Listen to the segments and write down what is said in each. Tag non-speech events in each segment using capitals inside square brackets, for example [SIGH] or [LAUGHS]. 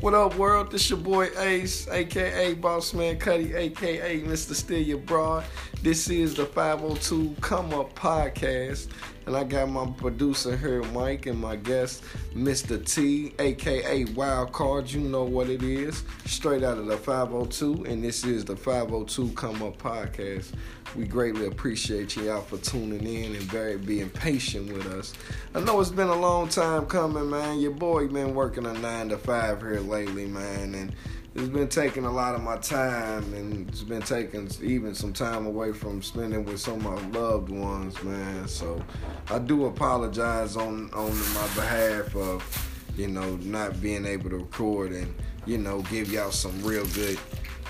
What up, world? This your boy Ace, aka Boss Man Cuddy, aka Mr. Steal Your Broad. This is the 502 Come Up Podcast. And I got my producer here, Mike, and my guest, Mr. T, aka Wild Card. You know what it is. Straight out of the 502. And this is the 502 Come Up Podcast. We greatly appreciate y'all for tuning in and very being patient with us. I know it's been a long time coming, man. Your boy been working a nine to five here lately, man, and it's been taking a lot of my time, and it's been taking even some time away from spending with some of my loved ones, man. So I do apologize on on my behalf of you know not being able to record and you know give y'all some real good.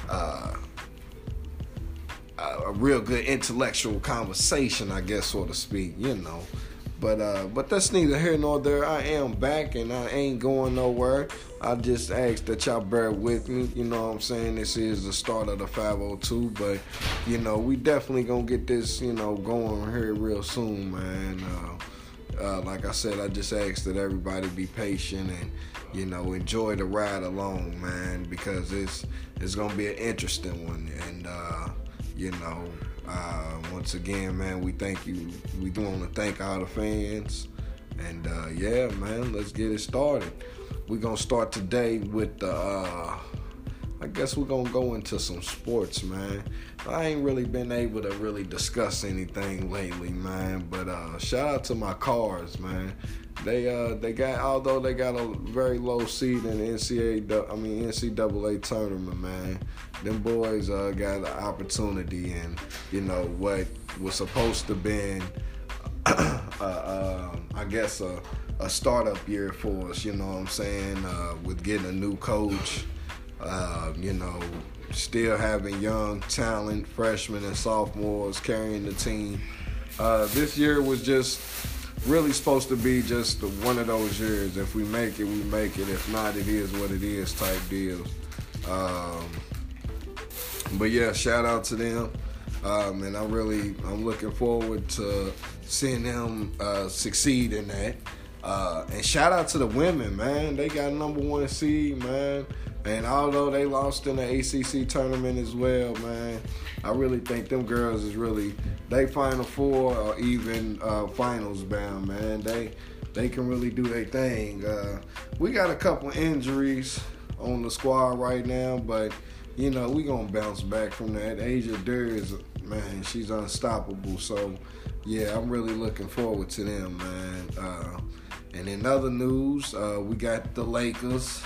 Uh, a real good intellectual conversation, I guess, so to speak, you know. But uh, but that's neither here nor there. I am back and I ain't going nowhere. I just ask that y'all bear with me. You know what I'm saying? This is the start of the 502, but you know we definitely gonna get this you know going here real soon, man. Uh, uh, like I said, I just ask that everybody be patient and you know enjoy the ride along, man, because it's it's gonna be an interesting one and. Uh, you know, uh, once again, man, we thank you. We do want to thank all the fans. And uh, yeah, man, let's get it started. We're going to start today with the. Uh, I guess we're gonna go into some sports, man. I ain't really been able to really discuss anything lately, man. But uh, shout out to my Cards, man. They uh they got although they got a very low seed in the NCAA I mean NCAA tournament, man. Them boys uh got an opportunity and you know what was supposed to been [CLEARS THROAT] uh, uh, I guess a, a startup year for us, you know what I'm saying, uh, with getting a new coach, uh, you know, still having young talent, freshmen and sophomores carrying the team. Uh, this year was just really supposed to be just one of those years. If we make it, we make it. If not, it is what it is type deal. Um, but yeah, shout out to them. Um, and I'm really, I'm looking forward to seeing them uh, succeed in that. Uh, and shout out to the women, man. They got number one seed, man. And although they lost in the ACC tournament as well, man, I really think them girls is really they final four or even uh, finals bound, man. They they can really do their thing. Uh, we got a couple injuries on the squad right now, but you know we gonna bounce back from that. Asia Durr is man, she's unstoppable. So yeah, I'm really looking forward to them, man. Uh, and in other news, uh, we got the Lakers.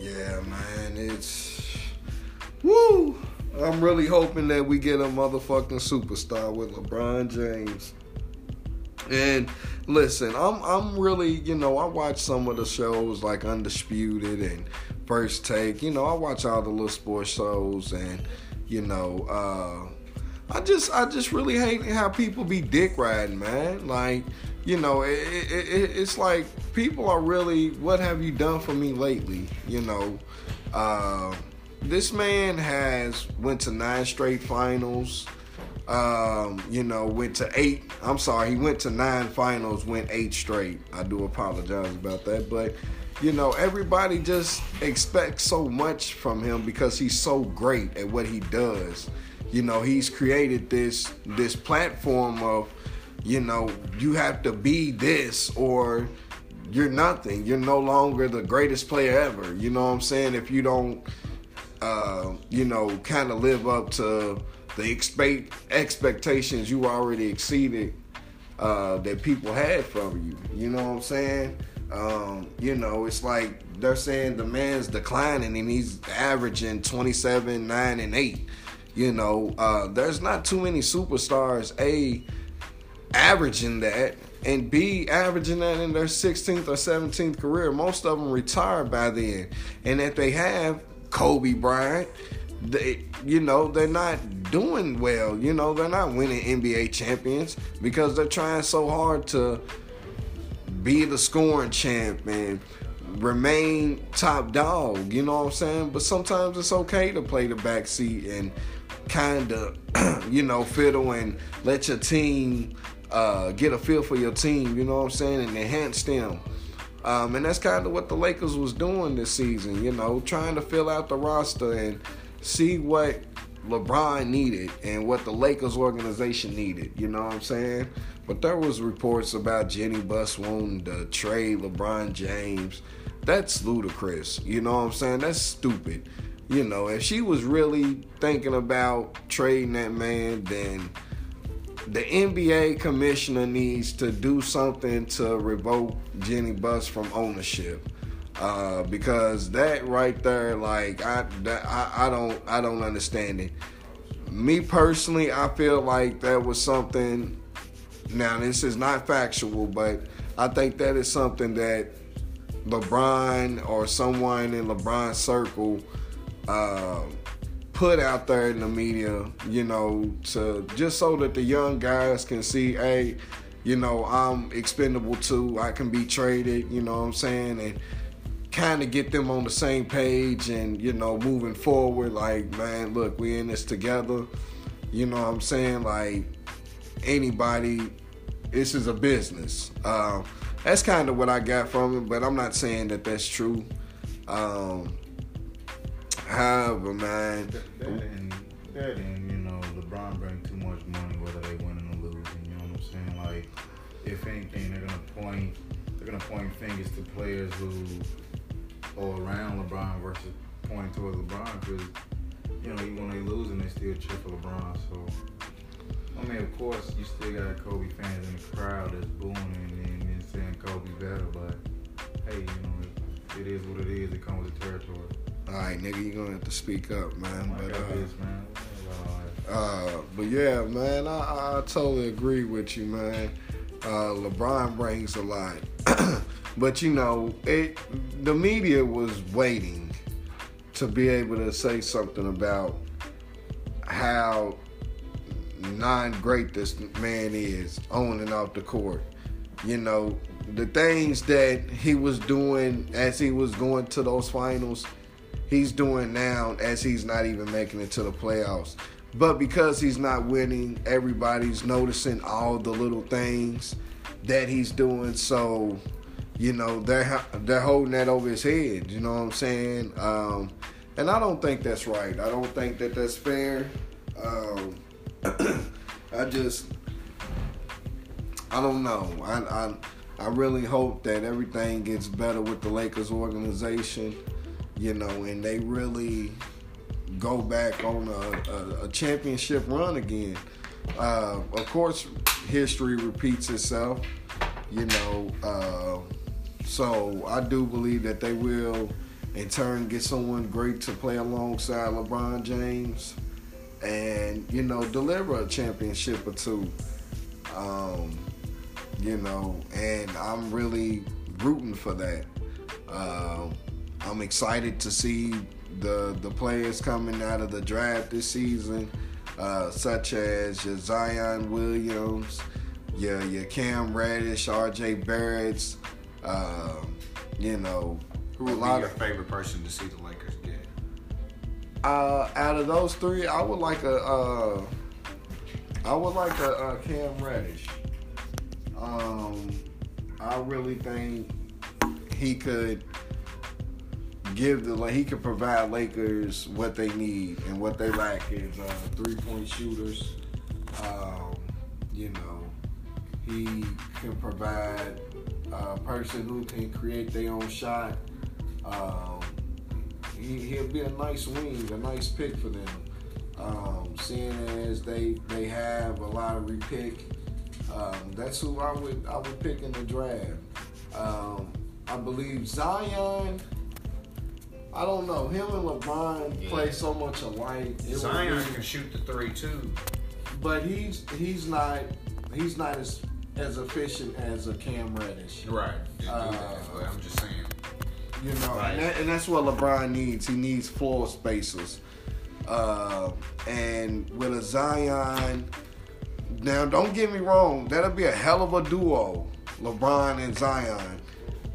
Yeah, man, it's woo. I'm really hoping that we get a motherfucking superstar with LeBron James. And listen, I'm I'm really, you know, I watch some of the shows like Undisputed and First Take. You know, I watch all the little sports shows and, you know, uh I just I just really hate how people be dick riding, man. Like, you know, it, it, it, it's like people are really, what have you done for me lately? You know, uh, this man has went to nine straight finals. Um, you know, went to eight. I'm sorry, he went to nine finals, went eight straight. I do apologize about that, but you know, everybody just expects so much from him because he's so great at what he does you know he's created this this platform of you know you have to be this or you're nothing. You're no longer the greatest player ever. You know what i'm saying? If you don't uh, you know kind of live up to the expect expectations you already exceeded uh, that people had from you. You know what i'm saying? Um, you know it's like they're saying the man's declining and he's averaging 27 9 and 8 you know, uh, there's not too many superstars, A, averaging that, and B, averaging that in their 16th or 17th career. Most of them retired by then. And if they have Kobe Bryant, they, you know, they're not doing well. You know, they're not winning NBA champions because they're trying so hard to be the scoring champ and remain top dog. You know what I'm saying? But sometimes it's okay to play the back seat and kind of, [CLEARS THROAT] you know, fiddle and let your team uh, get a feel for your team, you know what I'm saying, and enhance them. Um, and that's kind of what the Lakers was doing this season, you know, trying to fill out the roster and see what LeBron needed and what the Lakers organization needed. You know what I'm saying? But there was reports about Jeanie Buss wanting to trade LeBron James. That's ludicrous. You know what I'm saying? That's stupid. You know, if she was really thinking about trading that man, then the NBA commissioner needs to do something to revoke Jeanie Buss from ownership. Uh, because that right there, like I, that, I, I don't, I don't understand it. Me personally, I feel like that was something. Now this is not factual, but I think that is something that LeBron or someone in LeBron's circle uh, put out there in the media, you know, to just so that the young guys can see, hey, you know, I'm expendable too. I can be traded, you know what I'm saying? And kind of get them on the same page and, you know, moving forward. Like, man, look, we in this together. You know what I'm saying? Like, anybody, this is a business. Uh, that's kind of what I got from it, but I'm not saying that that's true. Um, however, man. That, and that and you know, LeBron bring too much money whether they winning or losing. You know what I'm saying? Like, if anything, they're gonna point they're gonna point fingers to players who are around LeBron versus pointing towards LeBron because you know even when they losing, they still cheer for LeBron. So. I mean, of course, you still got Kobe fans in the crowd that's booing and, and, and saying Kobe's better, but hey, you know, it, it is what it is. It comes with the territory. All right, nigga, you gonna have to speak up, man. I But uh, this, man. Uh, but yeah, man, I, I totally agree with you, man. Uh, LeBron brings a lot, [CLEARS THROAT] but you know, it the media was waiting to be able to say something about how non-great this man is on and off the court. You know, the things that he was doing as he was going to those finals, he's doing now as he's not even making it to the playoffs. But because he's not winning, everybody's noticing all the little things that he's doing. So, you know, they're they're holding that over his head. You know what I'm saying? Um, and I don't think that's right. I don't think that that's fair. Um, [CLEARS THROAT] I just, I don't know. I, I I really hope that everything gets better with the Lakers organization. You know, and they really go back on a, a, a championship run again. Uh, of course, history repeats itself. You know, uh, so I do believe that they will, in turn, get someone great to play alongside LeBron James, and you know, deliver a championship or two. Um, you know, and I'm really rooting for that. Um, I'm excited to see the the players coming out of the draft this season, uh, such as your Zion Williams, your your Cam Reddish, R.J. Barrett's. Uh, you know, Who a would be your of- favorite person to see the Lakers get? Uh, out of those three, I would like a uh, I would like a, uh Cam Reddish. Um, I really think he could give the like he could provide Lakers what they need and what they lack is uh, three point shooters. Um, you know, he can provide a person who can create their own shot. Um, he, he'll be a nice wing, a nice pick for them. Um, seeing as they they have a lottery pick, um, that's who I would I would pick in the draft. Um, I believe Zion. I don't know him and LeBron Yeah. play so much alike. It Zion be- can shoot the three too. but he's he's not he's not as as efficient as a Cam Reddish. Right. Uh, that, I'm just saying. You know, Right. and, that, and that's what LeBron needs. He needs floor spacers. Uh, and with a Zion, now don't get me wrong, that'll be a hell of a duo, LeBron and Zion.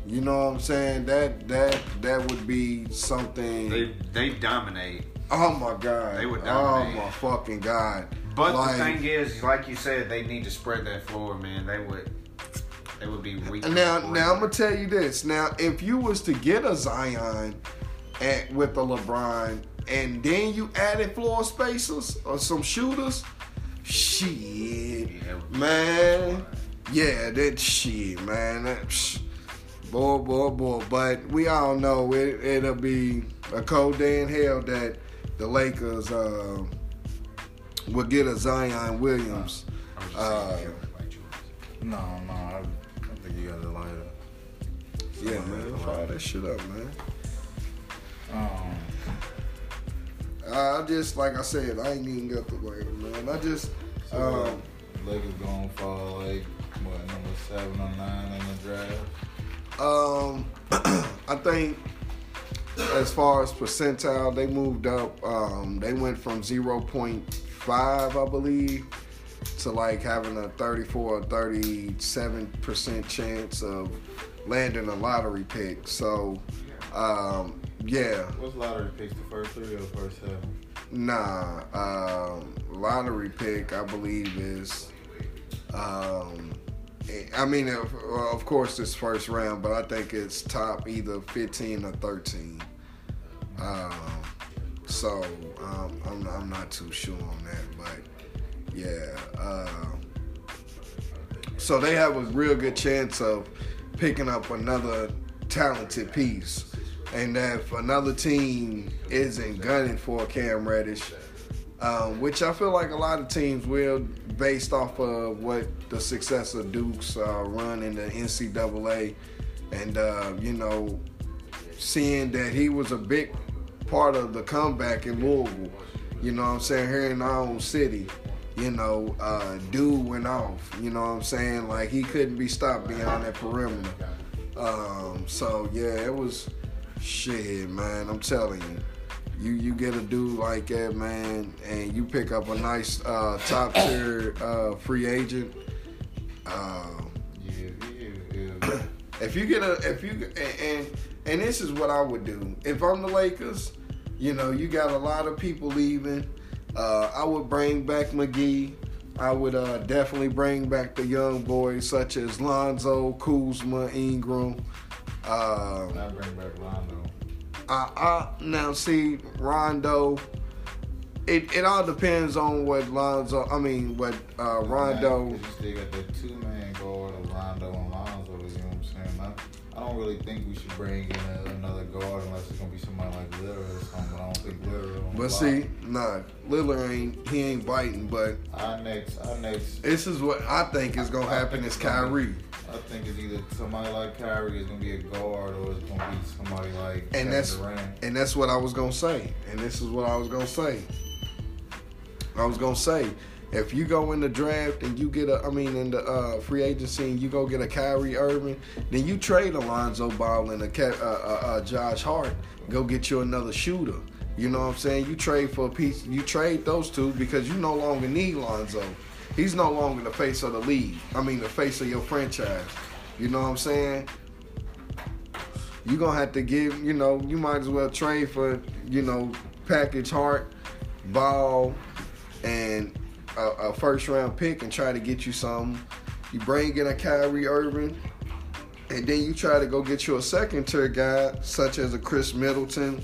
You know what I'm saying? That that that would be something. They they dominate. oh my god! They would dominate. Oh my fucking god! But Like- the thing is, like you said, they need to spread that floor, man. They would They would be weak. Now, now I'm gonna tell you this. Now, if you was to get a Zion at with a LeBron, and then you added floor spacers or some shooters, shit, Yeah, that would be man, yeah, that shit, man, that, psh, boy, boy, boy. But we all know it, it'll be a cold day in hell that the Lakers uh, will get a Zion Williams. I Uh, saying, yeah, like yours. No, no, I, I think you got to light up. Yeah, man, fire that shit up, man. Um, I just like I said, I ain't even got the later, man. I just so um, Lakers going fall like what number seven or nine in the draft? Um [CLEARS THROAT] I think as far as percentile, they moved up. Um, they went from zero point five, I believe, to like having a thirty four or thirty seven percent chance of landing a lottery pick. So um, yeah, What's lottery picks? The first three or the first seven? Nah, um, lottery pick I believe is, um, I mean, of, of course it's first round, but I think it's top either fifteen or thirteen. Um, so um, I'm I'm not too sure on that, but yeah. Um, so they have a real good chance of picking up another talented piece. And if another team isn't gunning for Cam Reddish, um, which I feel like a lot of teams will, based off of what the success of Duke's uh, run in the NCAA, and uh, you know, seeing that he was a big part of the comeback in Louisville. You know what I'm saying? Here in our own city, you know, uh, dude went off. You know what I'm saying? Like he couldn't be stopped beyond that perimeter. Um, so yeah, it was shit, man. I'm telling you. You, you get a dude like that, man, and you pick up a nice uh, top tier uh, free agent. Yeah. if you get a if you and, and and this is what I would do if I'm the Lakers, you know you got a lot of people leaving. Uh, I would bring back McGee. I would uh, definitely bring back the young boys such as Lonzo, Kuzma, Ingram. Uh, I bring back Rondo. I, I now see Rondo. It, it all depends on what Lonzo. I mean, what uh, Rondo. You still got that two man guard of Rondo and Lonzo. You know what I'm saying? I, I don't really think we should bring in a, another guard unless it's gonna be somebody like Lillard or something. But I don't think Lillard. But see, nah, Lillard ain't he ain't biting. But our next, our next. this is what I think is gonna happen. Is Kyrie, I think it's either somebody like Kyrie is gonna be a guard or it's gonna be somebody like and Kevin that's Durant. and that's what I was gonna say. And this is what I was gonna say. I was gonna say. If you go in the draft and you get a, I mean, in the uh, free agency and you go get a Kyrie Irving, then you trade Alonzo Ball and a Ke- uh, uh, uh, Josh Hart, go get you another shooter. You know what I'm saying? You trade for a piece. You trade those two because you no longer need Lonzo. He's no longer the face of the league. I mean, the face of your franchise. You know what I'm saying? You're gonna have to give. You know, you might as well trade for. You know, package Hart, Ball, and a, a first round pick and try to get you some. You bring in a Kyrie Irving, and then you try to go get you a second tier guy such as a Khris Middleton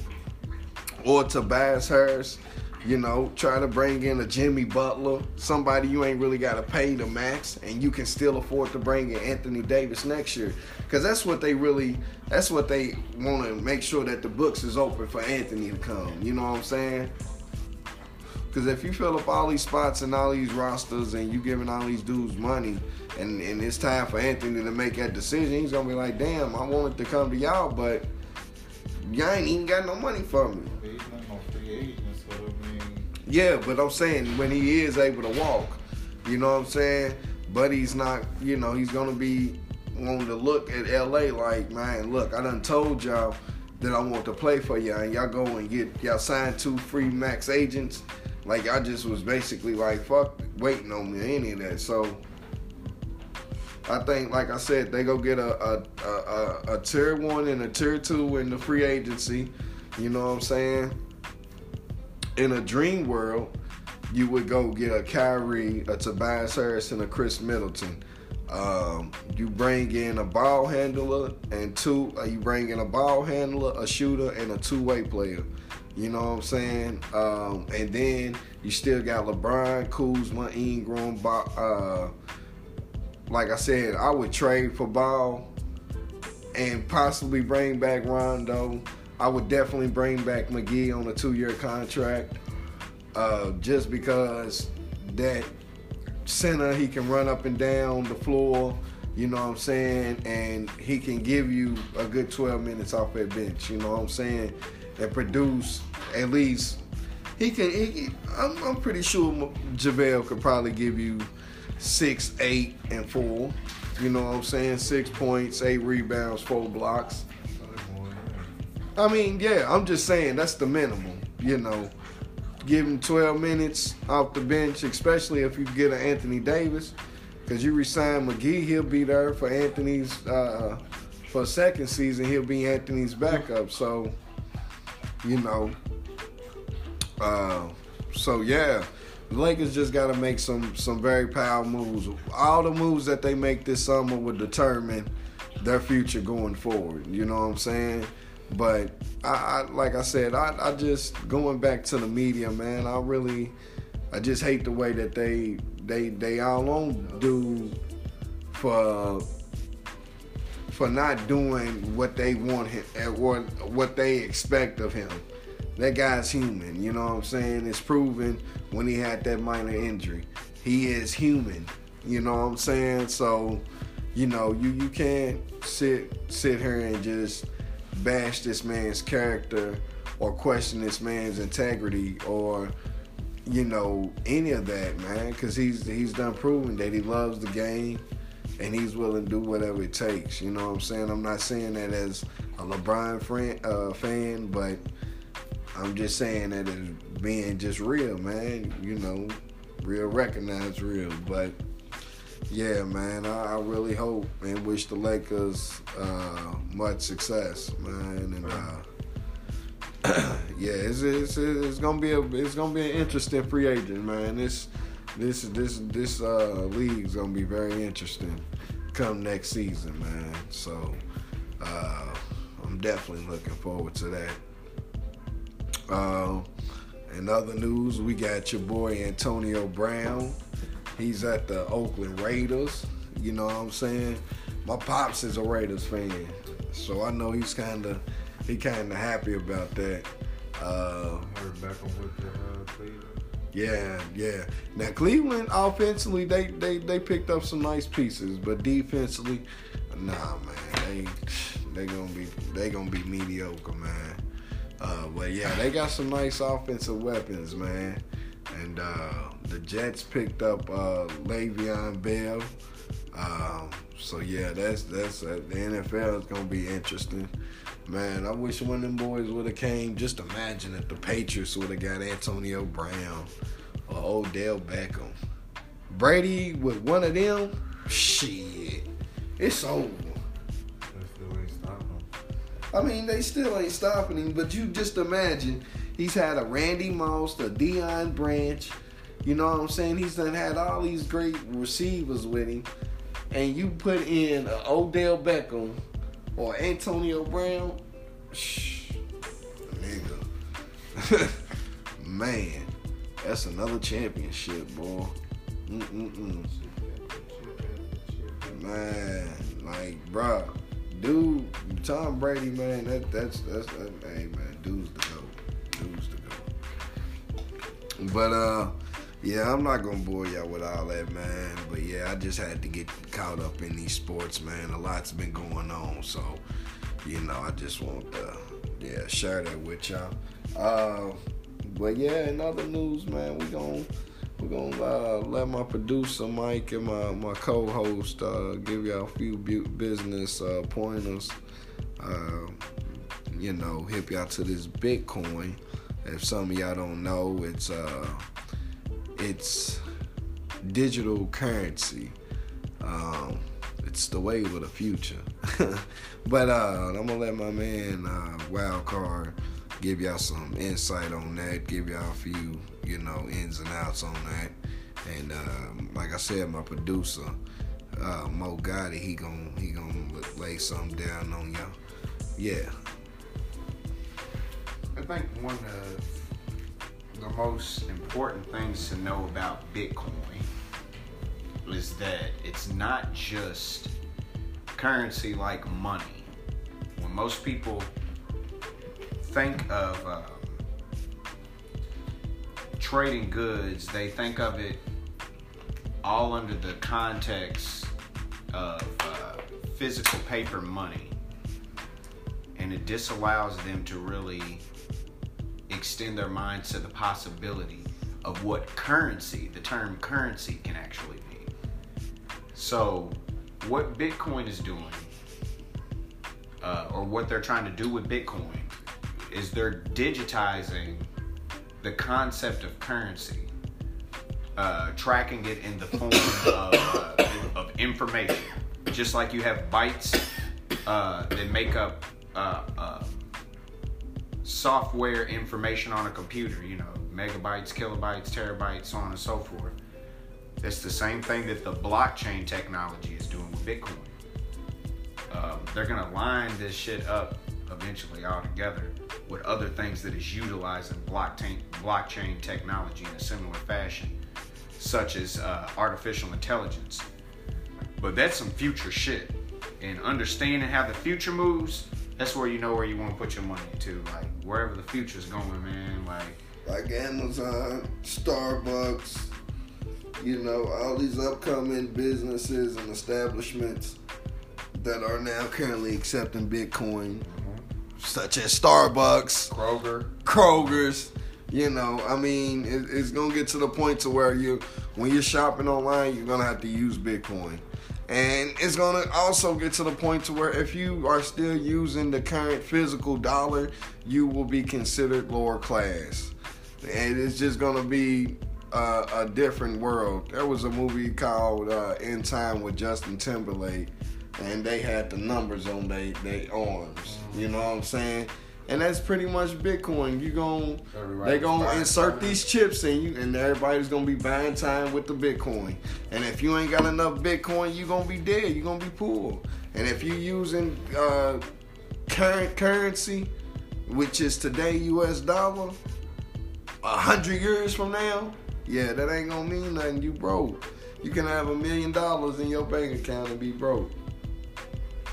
or Tobias Harris. You know, try to bring in a Jimmy Butler, somebody you ain't really got to pay the max, and you can still afford to bring in Anthony Davis next year, because that's what they really, that's what they want to make sure that the books is open for Anthony to come. You know what I'm saying? Because if you fill up all these spots and all these rosters and you giving all these dudes money, and, and it's time for Anthony to make that decision, he's gonna be like, "Damn, I wanted to come to y'all, but y'all ain't even got no money for me." He's not no free agent, so I mean, Yeah, but I'm saying when he is able to walk, you know what I'm saying? But he's not, you know, he's gonna be wanting to look at LA like, man, look, I done told y'all that I want to play for y'all, and y'all go and get y'all signed two free max agents. Like I just was basically like, fuck, waiting on me, any of that. So I think, like I said, they go get a a, a, a, tier one and a tier two in the free agency. You know what I'm saying? in a dream world, you would go get a Kyrie, a Tobias Harris, and a Khris Middleton. Um, you bring in a ball handler and two. Uh, you bring in a ball handler, a shooter, and a two-way player. You know what I'm saying? Um, and then you still got LeBron, Kuzma, Ingram. Uh, like I said, I would trade for Ball and possibly bring back Rondo. I would definitely bring back McGee on a two-year contract, uh, just because that center he can run up and down the floor. You know what I'm saying? And he can give you a good 12 minutes off that bench. You know what I'm saying? And produce at least he can. He, I'm, I'm pretty sure JaVale could probably give you six, eight, and four. You know what I'm saying? Six points, eight rebounds, four blocks. I mean, yeah, I'm just saying that's the minimum. You know, give him 12 minutes off the bench, especially if you get an Anthony Davis, because you resign McGee, he'll be there for Anthony's uh, for second season. He'll be Anthony's backup. So, you know, uh, so yeah, the Lakers just got to make some some very powerful moves. All the moves that they make this summer will determine their future going forward. You know what I'm saying? But I, I like I said, I, I just going back to the media, man. I really, I just hate the way that they they they all on do for for not doing what they want him eh, or what they expect of him. That guy's human, you know what I'm saying? It's proven when he had that minor injury. He is human, you know what I'm saying? So, you know, you you can't sit sit here and just bash this man's character or question this man's integrity or you know any of that man because he's he's done proving that he loves the game and he's willing to do whatever it takes you know what i'm saying i'm not saying that as a lebron friend, uh, fan but i'm just saying that as being just real man you know real recognized real but yeah, man, I, I, really hope and wish the Lakers uh, much success, man. And uh, [CLEARS THROAT] yeah, it's, it's, it's gonna be a it's gonna be an interesting free agent, man. This this this this uh, league's gonna be very interesting come next season, man. So uh, I'm definitely looking forward to that. Uh, in other news, we got your boy Antonio Brown. He's at the Oakland Raiders. You know what I'm saying? My pops is a Raiders fan, so I know he's kind of he kind of happy about that. Uh, heard Beckham with the uh, Cleveland. Yeah, yeah. Now Cleveland offensively, they they they picked up some nice pieces, but defensively, nah, man, they they gonna be they gonna be mediocre, man. Uh, but yeah, they got some nice offensive weapons, man. And uh, the Jets picked up uh, Le'Veon Bell. Um, so yeah, that's that's uh, the NFL is gonna be interesting. Man, I wish one of them boys would have came. Just imagine if the Patriots would have got Antonio Brown or Odell Beckham. Brady with one of them, shit, it's over. I mean, they still ain't stopping him, but you just imagine he's had a Randy Moss, a Deion Branch, you know what I'm saying? He's done had all these great receivers with him, and you put in an Odell Beckham or Antonio Brown, shh, nigga, [LAUGHS] man, that's another championship, boy. Mm-mm-mm. Man, like, bruh, dude, Tom Brady, man, that that's that's, that, hey man, dude's the goat, dude's the goat. But uh yeah, I'm not gonna bore y'all with all that, man. But yeah, I just had to get caught up in these sports, man. A lot's been going on, so you know, I just want to yeah share that with y'all. Uh, but yeah, in other news, man, we gonna we gonna uh, let my producer Mike and my my co-host uh, give y'all a few business uh, pointers. Uh, you know, hip y'all to this Bitcoin. If some of y'all don't know, it's uh it's digital currency. Um, it's the wave of the future. [LAUGHS] but uh, I'm gonna let my man uh, Wildcard give y'all some insight on that, give y'all a few, you know, ins and outs on that. And uh, like I said, my producer, uh, Mo Gotti, he gon' he gonna lay something down on y'all. Yeah. I think one of the most important things to know about Bitcoin is that it's not just currency like money. When most people think of um, trading goods, they think of it all under the context of uh, physical paper money. And it disallows them to really extend their minds to the possibility of what currency, the term currency, can actually be. So, what Bitcoin is doing, uh, or what they're trying to do with Bitcoin, is they're digitizing the concept of currency, uh, tracking it in the form of, uh, of information. Just like you have bytes uh, that make up uh, uh, software information on a computer, you know, megabytes, kilobytes, terabytes, so on and so forth. It's the same thing that the blockchain technology is doing with Bitcoin. Um, they're gonna line this shit up eventually all together with other things that is utilizing blockchain blockchain technology in a similar fashion, such as uh, artificial intelligence. But that's some future shit. And understanding how the future moves, that's where you know where you want to put your money to. Like wherever the future's going, man. Like like Amazon, Starbucks, you know, all these upcoming businesses and establishments that are now currently accepting Bitcoin, mm-hmm. such as Starbucks, Kroger. Kroger's. You know, I mean, it, it's gonna get to the point to where you, when you're shopping online, you're gonna have to use Bitcoin, and it's gonna also get to the point to where if you are still using the current physical dollar, you will be considered lower class, and it's just gonna be uh, a different world. There was a movie called uh, In Time with Justin Timberlake, and they had the numbers on their they arms. You know what I'm saying? And that's pretty much Bitcoin. You gon' Everybody's they gonna insert these chips in you, and everybody's gonna be buying time with the Bitcoin. And if you ain't got enough Bitcoin, you gonna be dead. You gonna be poor. And if you using uh, current currency, which is today U.S. dollar, a hundred years from now, yeah, that ain't gonna mean nothing. You broke. You can have a million dollars in your bank account and be broke.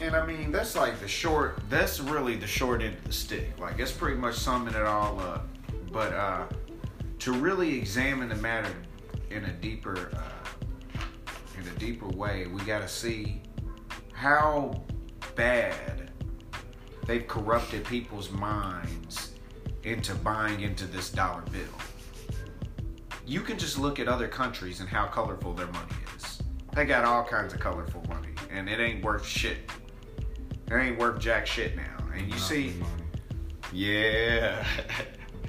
And I mean, that's like the short, that's really the short end of the stick. Like, that's pretty much summing it all up. But uh, to really examine the matter in a deeper, uh, in a deeper way, we got to see how bad they've corrupted people's minds into buying into this dollar bill. You can just look at other countries and how colorful their money is. They got all kinds of colorful money, and it ain't worth shit. It ain't worth jack shit now. And you see, yeah.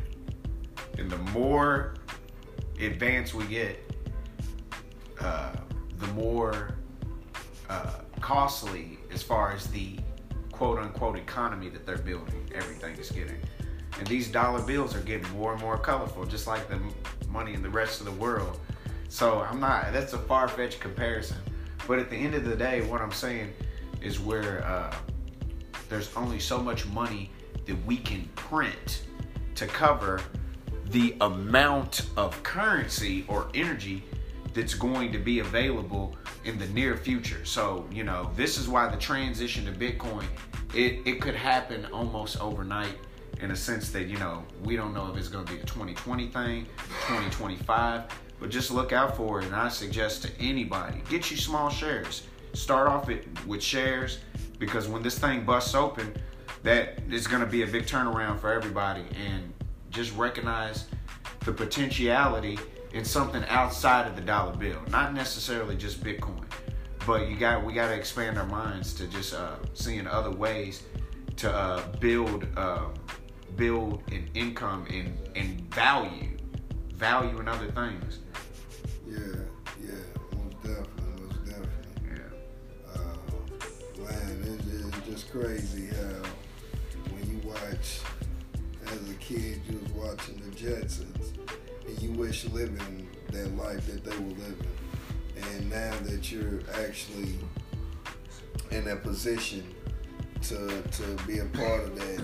[LAUGHS] and the more advanced we get, uh, the more uh, costly as far as the quote unquote economy that they're building, everything is getting. And these dollar bills are getting more and more colorful, just like the money in the rest of the world. So I'm not, that's a far fetched comparison. But at the end of the day, what I'm saying is where uh, there's only so much money that we can print to cover the amount of currency or energy that's going to be available in the near future. So, you know, this is why the transition to Bitcoin, it, it could happen almost overnight in a sense that, you know, we don't know if it's going to be a 2020 thing, 2025, but just look out for it. And I suggest to anybody, get you small shares. Start off it with shares because when this thing busts open, that is going to be a big turnaround for everybody. And just recognize the potentiality in something outside of the dollar bill, not necessarily just Bitcoin. But you got we got to expand our minds to just uh, seeing other ways to uh, build uh, build an income and and value, value in other things. Yeah, crazy how when you watch as a kid, you was watching the Jetsons, and you wish living that life that they were living. and now that you're actually in that position to to be a part of that,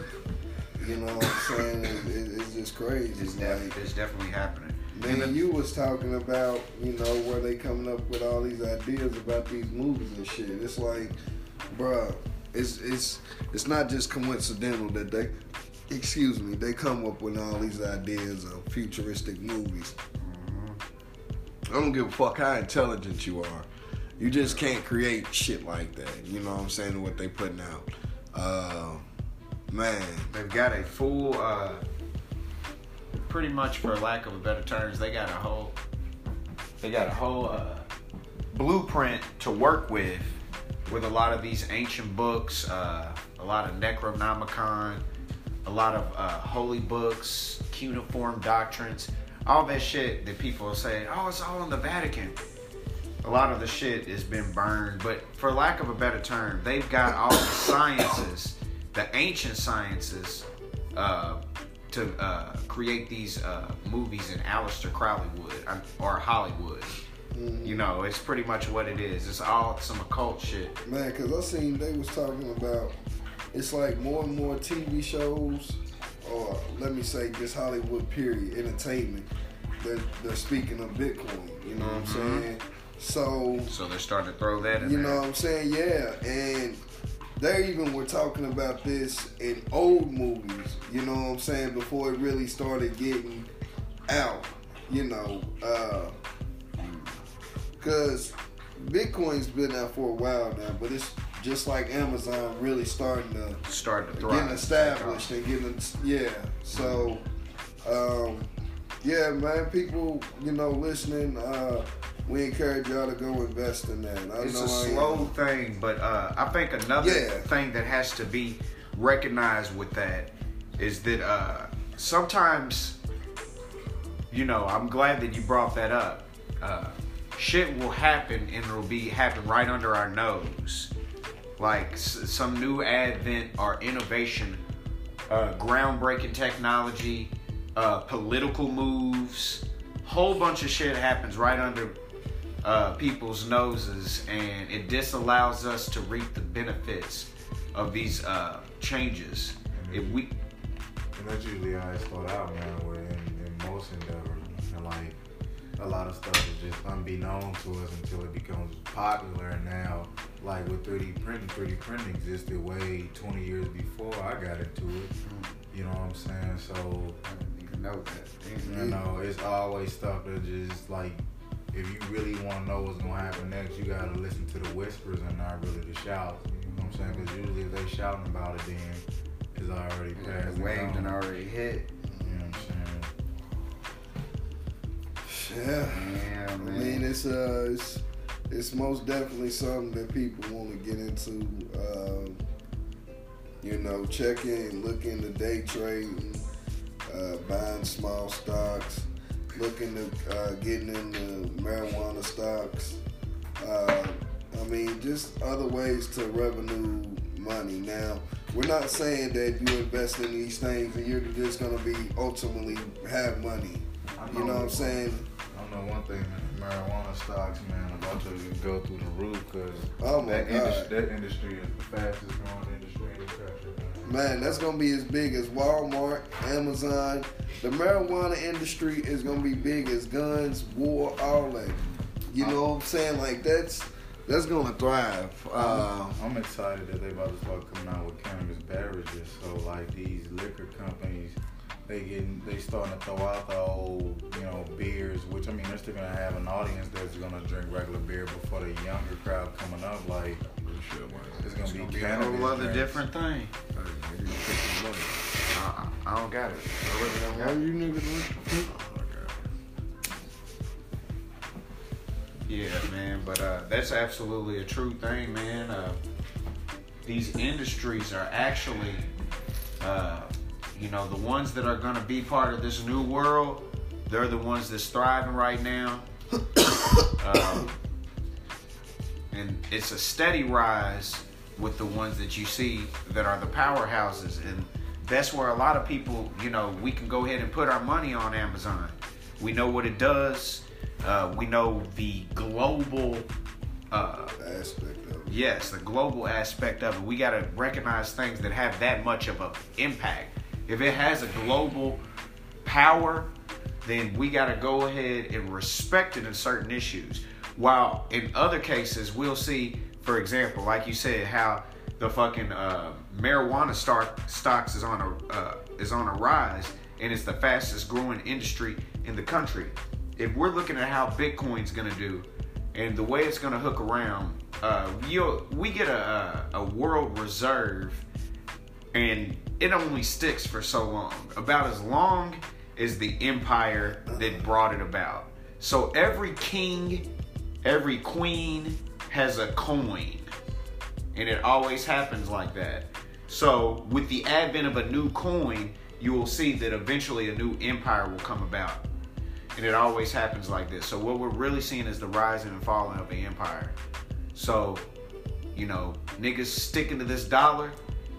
you know what I'm saying? It, it, it's just crazy. It's, like, it's definitely happening. Man, you was talking about, you know, where they coming up with all these ideas about these movies and shit. It's like, bruh, it's it's it's not just coincidental that they, excuse me, they come up with all these ideas of futuristic movies. I don't give a fuck how intelligent you are. You just can't create shit like that. You know what I'm saying? What they putting out, uh, man. They've got a full, uh, pretty much for lack of a better terms, they got a whole, they got a whole uh, blueprint to work with, with a lot of these ancient books, uh, a lot of Necronomicon, a lot of uh, holy books, cuneiform doctrines, all that shit that people say, oh, it's all in the Vatican. A lot of the shit has been burned, but for lack of a better term, they've got all the sciences, the ancient sciences, uh, to uh, create these uh, movies in Aleister Crowley wood um, or Hollywood. Mm-hmm. You know, it's pretty much what it is. It's all some occult shit. Man, because I seen they was talking about it's like more and more TV shows, or let me say just Hollywood period entertainment. They're, they're speaking of Bitcoin. You know what I'm Mhm. saying? So So they're starting to throw that in you there. know what I'm saying? Yeah, and they even were talking about this in old movies. You know what I'm saying? Before it really started getting out. You know, uh, because Bitcoin's been out for a while now, but it's just like Amazon really starting to starting to thrive. getting established and getting yeah. So um, yeah, man, people, you know, listening, uh, we encourage y'all to go invest in that. I It's know a slow thing, but uh, I think another Yeah. thing that has to be recognized with that is that uh, sometimes, you know, I'm glad that you brought that up. Uh, shit will happen and it'll be happen right under our nose, like s- some new advent or innovation, uh, groundbreaking technology, uh, political moves, whole bunch of shit happens right under uh, people's noses, and it disallows us to reap the benefits of these uh, changes. If we, And that's usually how it start out, man. With in, in most endeavors, and like a lot of stuff is just unbeknown to us until it becomes popular. And now, like with 3D printing, 3D printing existed way 20 years before I got into it. Hmm. You know what I'm saying? So I didn't even know that. you know, it's always stuff that just like. If you really want to know what's gonna happen next, you gotta listen to the whispers and not really the shouts. You know what I'm saying? Because usually if they shouting about it, then it's already Yeah, passed. the wave and done already hit. Yeah. Yeah, I mean, it's uh, it's it's most definitely something that people want to get into. Um, you know, checking, looking to day trading, uh, buying small stocks, looking to uh, getting into marijuana stocks. Uh, I mean, just other ways to revenue money. Now, we're not saying that you invest in these things and you're just gonna be ultimately have money. You know what I'm saying? Know one thing. Marijuana stocks, man, about to go through the roof because Oh that, industry, that industry is the fastest growing industry in the country. Man. Man, that's gonna be as big as Walmart, Amazon. The marijuana industry is gonna be big as guns, war, all that. You know what I'm saying? Like that's that's gonna thrive. Uh, I'm excited that they about to start coming out with cannabis beverages. So like these liquor companies, they getting they starting to throw out the old you know beers, which I mean they're still gonna have an audience that's gonna drink regular beer, but for the younger crowd coming up, like it's gonna It's be gonna be a cannabis. whole other drinks. different thing. I, I don't got it. I really don't got it. you niggas Yeah, man, but uh, that's absolutely a true thing, man. Uh, these industries are actually, uh, you know, the ones that are going to be part of this new world. They're the ones that's thriving right now, um, and it's a steady rise with the ones that you see that are the powerhouses, and that's where a lot of people, you know, we can go ahead and put our money on Amazon. We know what it does. Uh, we know the global. Uh, Aspect of it. Yes, the global aspect of it. We got to recognize things that have that much of an impact. If it has a global power, then we got to go ahead and respect it in certain issues. While in other cases, we'll see, for example, like you said, how the fucking uh, marijuana stock stocks is on a uh, is on a rise, and it's the fastest growing industry in the country. If we're looking at how Bitcoin's gonna do, and the way it's gonna hook around, uh, you we get a, a a world reserve, and it only sticks for so long, about as long as the empire that brought it about. So every king, every queen has a coin, and it always happens like that. So with the advent of a new coin, you will see that eventually a new empire will come about. And it always happens like this. So what we're really seeing is the rising and falling of the empire. So, you know, niggas sticking to this dollar,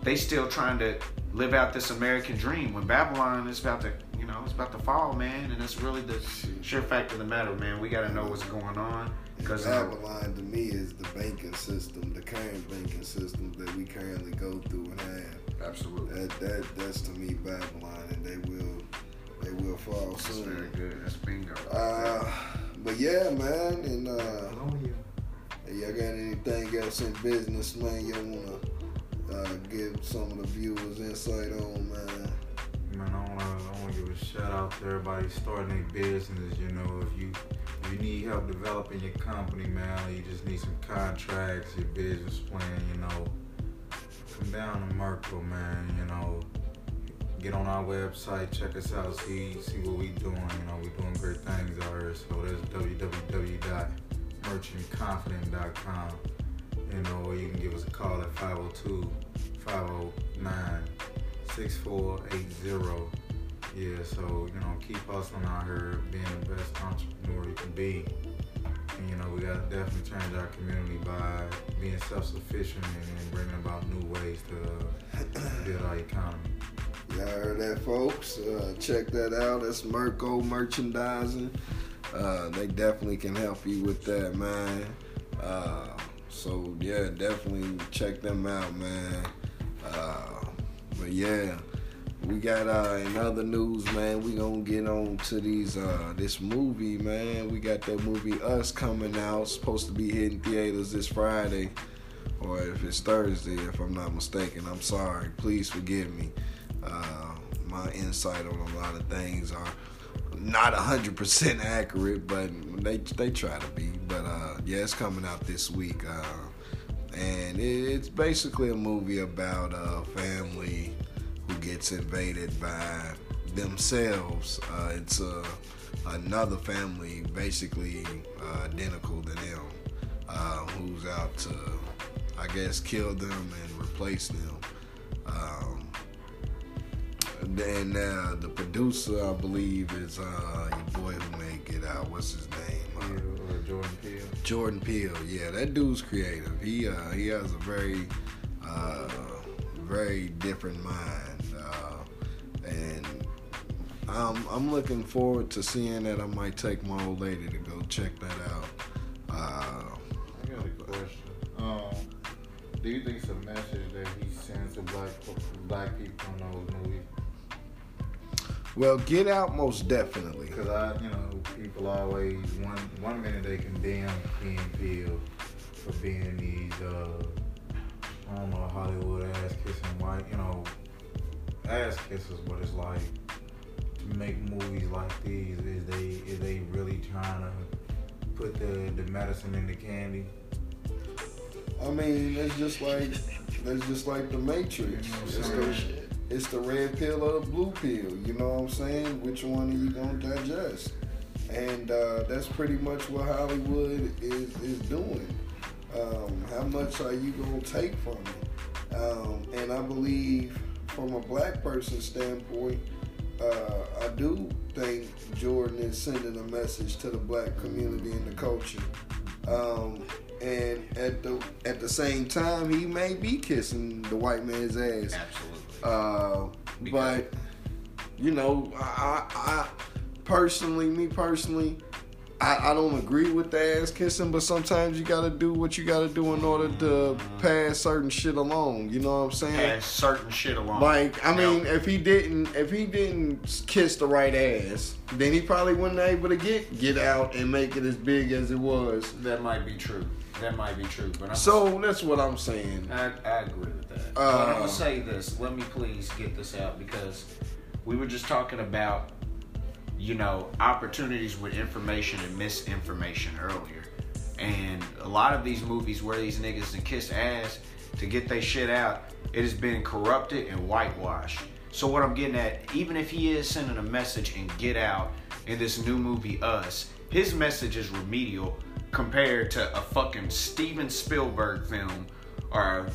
they still trying to live out this American dream when Babylon is about to, you know, it's about to fall, man. And that's really the sure fact of the matter, man. We got to know what's going on. Because Babylon to me is the banking system, the current banking system that we currently go through and have. absolutely. That that that's to me Babylon, and they will they will fall That's soon. very good. That's bingo. Uh, but yeah, man, and uh, y'all got anything else in business, man? Y'all wanna give some of the viewers insight on, man? Man, I I wanna give a shout out to everybody starting their business. You know, if you if you need help developing your company, man, you just need some contracts, your business plan, you know, come down to Merkle, man. You know, get on our website, check us out, see see what we doing. You know, we doing great things out here. So that's www.merchantconfident.com. You know, or you can give us a call at 502 509 6480. Yeah, so, you know, keep hustling out here, being the best entrepreneur you can be. And, you know, we got to definitely change our community by being self sufficient and, and bringing about new ways to uh, build our economy. Y'all heard that, folks? Uh, check that out. That's Merco Merchandising. Uh, they definitely can help you with that, man. Uh, so yeah, definitely check them out, man. Uh, but yeah, we got uh, in other news, man. We gonna get on to these uh, this movie, man. We got that movie Us coming out. Supposed to be hitting theaters this Friday, or if it's Thursday, if I'm not mistaken. I'm sorry. Please forgive me. Uh, my insight on a lot of things are not 100% accurate, but they they try to be. But uh, yeah, it's coming out this week, uh, and it, it's basically a movie about a family who gets invaded by themselves. Uh, it's a another family, basically uh, identical to them, uh, who's out to, I guess, kill them and replace them. Um, and uh, the producer, I believe, is uh, your boy who made Get Out. What's his name? Uh, Jordan Peele. Jordan Peele. Yeah, that dude's creative. He uh, he has a very uh, very different mind, uh, and I'm I'm looking forward to seeing that. I might take my old lady to go check that out. Uh, I got a question. Um, do you think it's a message that he sends to black black people in those movies? Well, Get Out most definitely. Because I, you know, people always one one minute they condemn Key and Peele for being these, uh, I don't know, Hollywood ass kissing white, you know, ass kissers. But it's like to make movies like these, is they is they really trying to put the the medicine in the candy? I mean, it's just like it's just like the Matrix. It's the, it's the red pill or the blue pill. You know what I'm saying? Which one are you gonna digest? And uh, that's pretty much what Hollywood is is doing. Um, how much are you gonna take from it? Um, and I believe, from a black person standpoint, uh, I do think Jordan is sending a message to the black community and the culture. Um, and at the at the same time, he may be kissing the white man's ass. Absolutely. Uh, but you know, I, I, I personally, me personally, I, I don't agree with the ass kissing, but sometimes you gotta do what you gotta do in order to pass certain shit along. You know what I'm saying? Pass certain shit along. Like, I mean, Now, if he didn't, if he didn't kiss the right ass, then he probably wasn't able to get get out and make it as big as it was. that might be true. That might be true. But I'm So that's what I'm saying. I, I agree with that. Uh, but I'm gonna say this. Let me please get this out because we were just talking about, you know, opportunities with information and misinformation earlier, and a lot of these movies where these niggas and kiss ass to get their shit out, it has been corrupted and whitewashed. So what I'm getting at, even if he is sending a message and get out in this new movie Us, his message is remedial compared to a fucking Steven Spielberg film or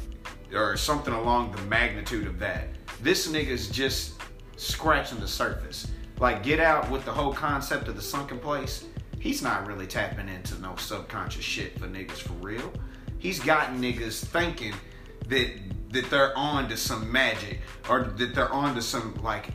or something along the magnitude of that. This nigga's just scratching the surface. Like Get Out with the whole concept of the sunken place, he's not really tapping into no subconscious shit for niggas for real. He's gotten niggas thinking that that they're on to some magic or that they're on to some like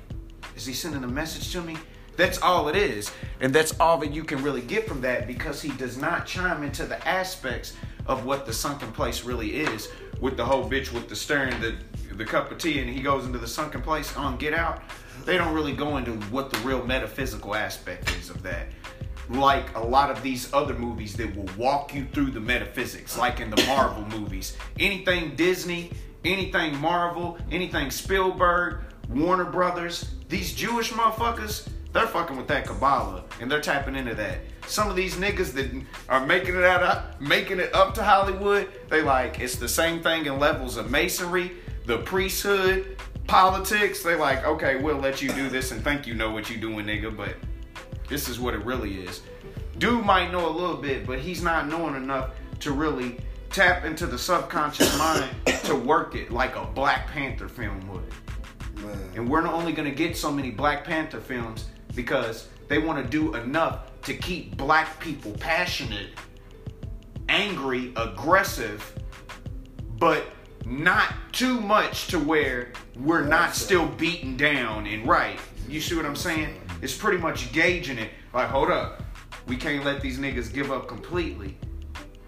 is he sending a message to me? That's all it is. And that's all that you can really get from that because he does not chime into the aspects of what the sunken place really is with the whole bitch with the stern, the the cup of tea, and he goes into the sunken place on Get Out. They don't really go into what the real metaphysical aspect is of that. Like a lot of these other movies that will walk you through the metaphysics, like in the Marvel movies. Anything Disney, anything Marvel, anything Spielberg, Warner Brothers, these Jewish motherfuckers, they're fucking with that Kabbalah and they're tapping into that. Some of these niggas that are making it out, making it up to Hollywood, they like it's the same thing in levels of masonry, the priesthood, politics. They like, okay, we'll let you do this and think you know what you're doing, nigga, but this is what it really is. Dude might know a little bit, but he's not knowing enough to really tap into the subconscious [COUGHS] mind to work it like a Black Panther film would. Man. And we're not only gonna get so many Black Panther films because they want to do enough to keep black people passionate, angry, aggressive, but not too much to where we're not still beaten down and right. You see what I'm saying? It's pretty much gauging it. Like, hold up, we can't let these niggas give up completely.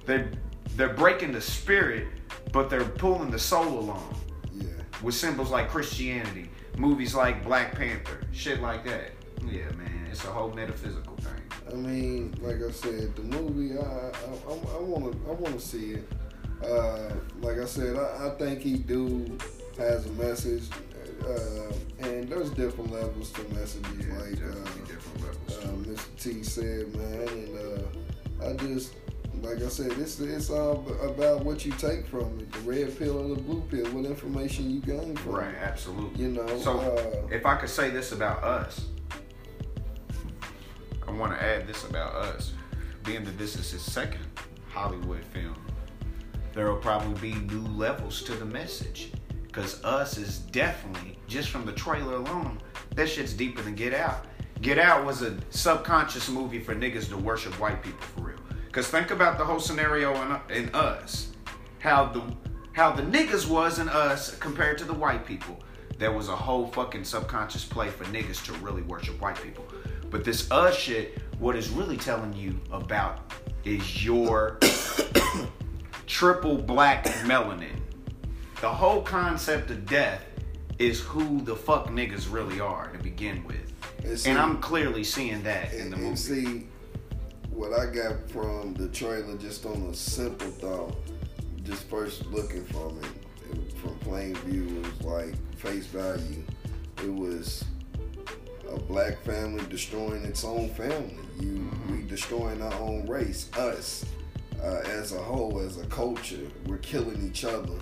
They're they're breaking the spirit, but they're pulling the soul along Yeah. with symbols like Christianity, movies like Black Panther, shit like that. Yeah, man, it's a whole metaphysical thing. I mean, like I said, the movie, I I, I, I wanna I wanna see it. Uh, like I said, I, I think he do has a message, uh, and there's different levels to messages. like uh, different levels. uh, Mr. T said, man, and uh, I just like I said, it's it's all about what you take from it, the red pill or the blue pill, what information you gain from Right, absolutely. You know, So, uh, if I could say this about us, I want to add this about us. Being that this is his second Hollywood film, there will probably be new levels to the message. Because us is definitely, just from the trailer alone, that shit's deeper than Get Out. Get Out was a subconscious movie for niggas to worship white people for real. Because think about the whole scenario in, in us. How the how the niggas was in us compared to the white people. There was a whole fucking subconscious play for niggas to really worship white people. But this us shit, what is really telling you about is your [COUGHS] triple black melanin. The whole concept of death is who the fuck niggas really are to begin with. And see- And I'm clearly seeing that in And, the and movie. see, what I got from the trailer, just on a simple thought, just first looking from it, it from plain view, it was like face value. It was a black family destroying its own family. You, we destroying our own race, us, uh, as a whole, as a culture. We're killing each other.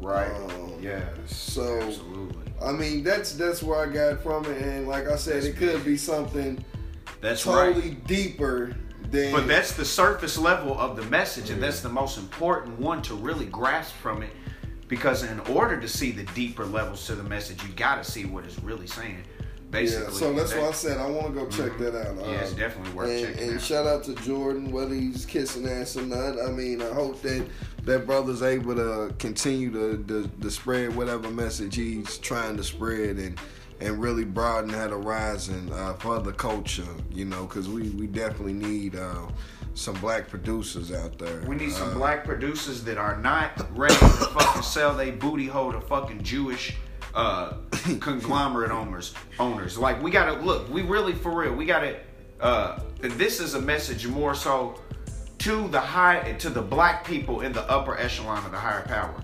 Right. Um, yes. so- absolutely. I mean, that's that's where I got from it, and like I said, it could be something That's totally right. deeper than. But that's the surface level of the message, and that's the most important one to really grasp from it. Because in order to see the deeper levels to the message, you got to see what it's really saying. Basically, Yeah, so that's that- why I said I want to go check Mhm. that out. Yeah, it's definitely worth and, checking and out. shout out to Jordan, whether he's kissing ass or not. I mean, I hope that that brother's able to continue to, to, to spread whatever message he's trying to spread, and and really broaden that horizon uh, for the culture. You know, because we we definitely need. Uh, some black producers out there. We need some Uh, black producers that are not ready to fucking sell they booty hole to fucking Jewish uh, [COUGHS] conglomerate owners. Owners, like we gotta look. We really for real. We gotta. Uh, this is a message more so to the high to the black people in the upper echelon of the higher power.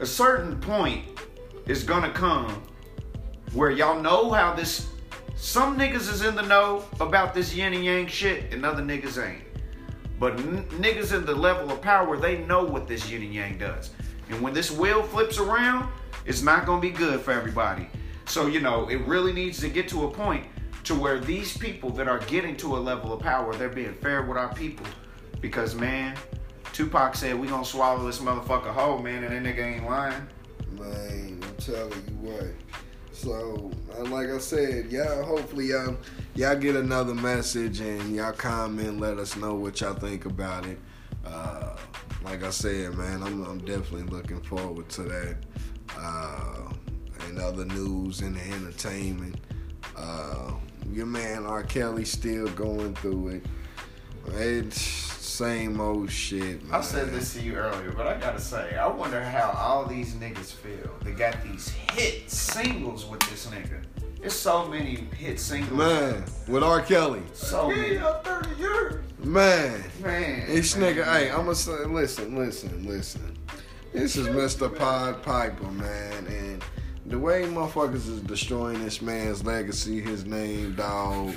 A certain point is gonna come where y'all know how this. Some niggas is in the know about this yin and yang shit, and other niggas ain't. But n- niggas in the level of power, they know what this yin and yang does. And when this wheel flips around, it's not gonna be good for everybody. So, you know, it really needs to get to a point to where these people that are getting to a level of power, they're being fair with our people. Because, man, Tupac said we gonna swallow this motherfucker whole, man, and that nigga ain't lying. Man, I'm telling you what. So, uh, like I said, y'all, hopefully y'all, y'all get another message and y'all comment, let us know what y'all think about it. Uh, like I said, man, I'm, I'm definitely looking forward to that. Uh, and other news and the entertainment. Uh, your man R. Kelly still going through it. It's same old shit. Man. I said this to you earlier, but I gotta say, I wonder how all these niggas feel. They got these hit singles with this nigga. There's so many hit singles. Man, with R. Kelly. So many. 30 years. Man. Man. This man. nigga, hey, I'ma say, listen, listen, listen. This is Mr. Pied Piper, man, and the way motherfuckers is destroying this man's legacy, his name, dog,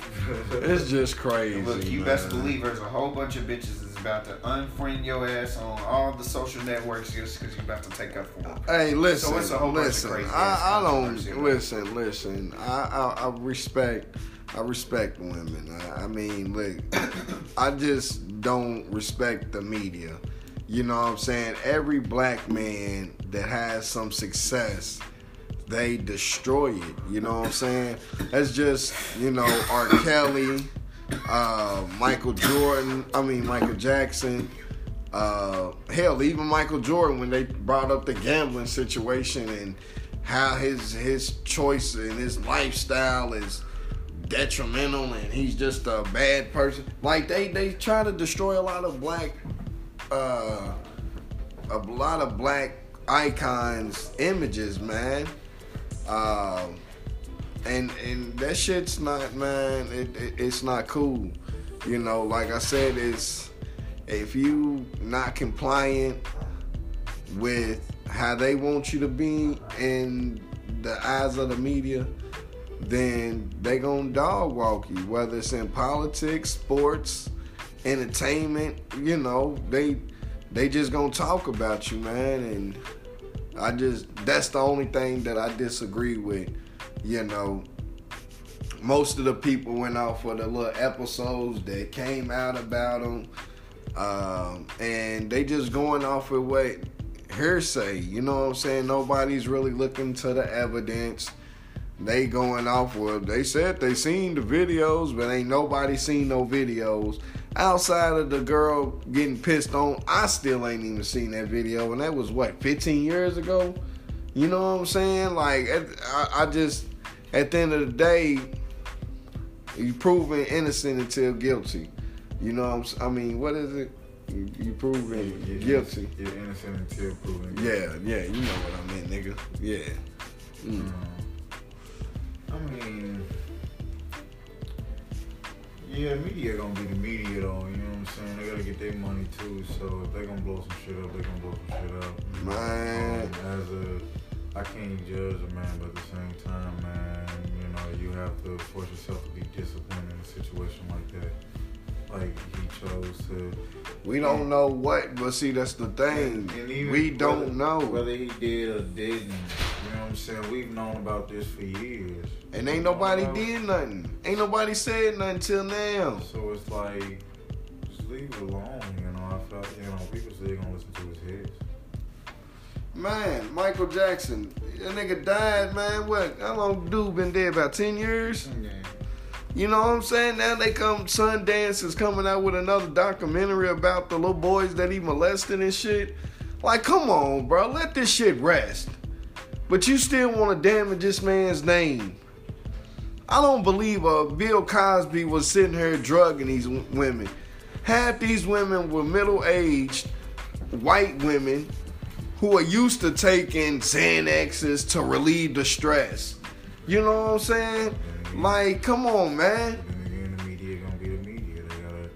it's just crazy. Look, you man. best believe there's a whole bunch of bitches that's about to unfriend your ass on all the social networks just because you're about to take up for them. Hey, listen, So it's a whole bunch of listen. crazy I, I don't listen, listen. I, I I respect, I respect women. I, I mean, look, [COUGHS] I just don't respect the media. You know what I'm saying? Every black man that has some success, they destroy it. You know what I'm saying? That's just you know R. Kelly, uh, Michael Jordan. I mean Michael Jackson. Uh, hell, even Michael Jordan when they brought up the gambling situation and how his his choice and his lifestyle is detrimental and he's just a bad person. Like they they try to destroy a lot of black uh a lot of black icons images, man. Um and and that shit's not man it, it it's not cool. You know, like I said it's if you not compliant with how they want you to be in the eyes of the media, then they gonna dog walk you. Whether it's in politics, sports, entertainment, you know, they they just gonna talk about you, man. And I just that's the only thing that I disagree with. You know, most of the people went off for the little episodes that came out about them, um, and they just going off with what hearsay. You know what I'm saying? Nobody's really looking to the evidence. They going off with they said they seen the videos, but ain't nobody seen no videos outside of the girl getting pissed on. I still ain't even seen that video, and that was what 15 years ago. You know what I'm saying? Like I, I just at the end of the day, you proven innocent until guilty. You know what I'm I mean, what is it? You, you proven You're guilty. You're innocent until proven guilty. Yeah, yeah, you know what I mean, nigga. Yeah. Mm. Um, I mean, yeah, media gonna be the media though. You know what I'm saying? They gotta get their money too. So if they gonna blow some shit up, they gonna blow some shit up. Man. Um, as a, I can't judge a man, but at the same time, man, you know, you have to force yourself to be disciplined in a situation like that. Like he chose to. We don't know what, but see, that's the thing. We don't whether- know. whether he did or didn't. You know what I'm saying? We've known about this for years. And ain't nobody know? did nothing. Ain't nobody said nothing till now. So it's like, just leave it alone. You know, I felt, you know, people say they're gonna listen to his hits. Man, Michael Jackson, that nigga died, man. What? How long dude been dead? About 10 years? You know what I'm saying? Now they come, Sundance is coming out with another documentary about the little boys that he molested and shit. Like, come on, bro. Let this shit rest. But you still want to damage this man's name. I don't believe uh, Bill Cosby was sitting here drugging these w- women. Half these women were middle aged white women who are used to taking Xanaxes to relieve the stress. You know what I'm saying? Like, come on, man. Then again, the media gonna be the media. They gotta,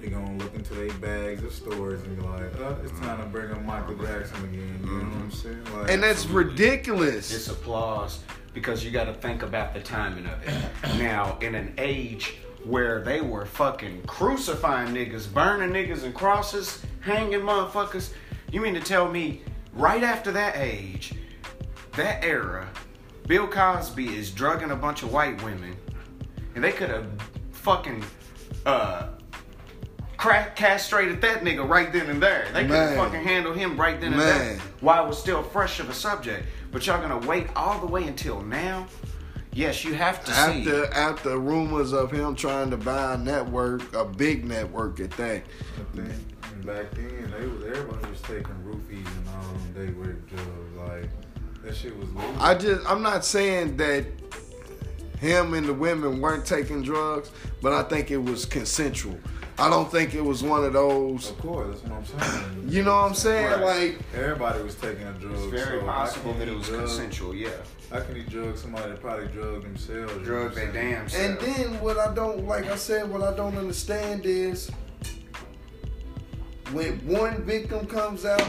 they gonna look into their bags of stores and be like, oh, it's mm. time to bring up Michael Jackson again. You know what I'm mm-hmm. saying? Like, And that's ridiculous. It's applause because you got to think about the timing of it. [CLEARS THROAT] now, in an age where they were fucking crucifying niggas, burning niggas and crosses, hanging motherfuckers, you mean to tell me right after that age, that era, Bill Cosby is drugging a bunch of white women, and they could have fucking uh crack castrated that nigga right then and there. They could have Man. fucking handled him right then and Man. there while it was still fresh of a subject. But y'all gonna wait all the way until now? Yes, you have to see. After after rumors of him trying to buy a network, a big network at that. But then, back then, they was everybody was taking roofies and all them day rape drugs. Like that shit was legal. I just I'm not saying that him and the women weren't taking drugs, but I think it was consensual. I don't think it was one of those. of course, that's what I'm saying. You know what I'm saying? Right. Like Everybody was taking a drug. it's very so possible that it was drug- consensual, yeah. How can you drug somebody that probably drugged themselves? you know Drug their damn self. And then what I don't like I said, what I don't understand is when one victim comes out,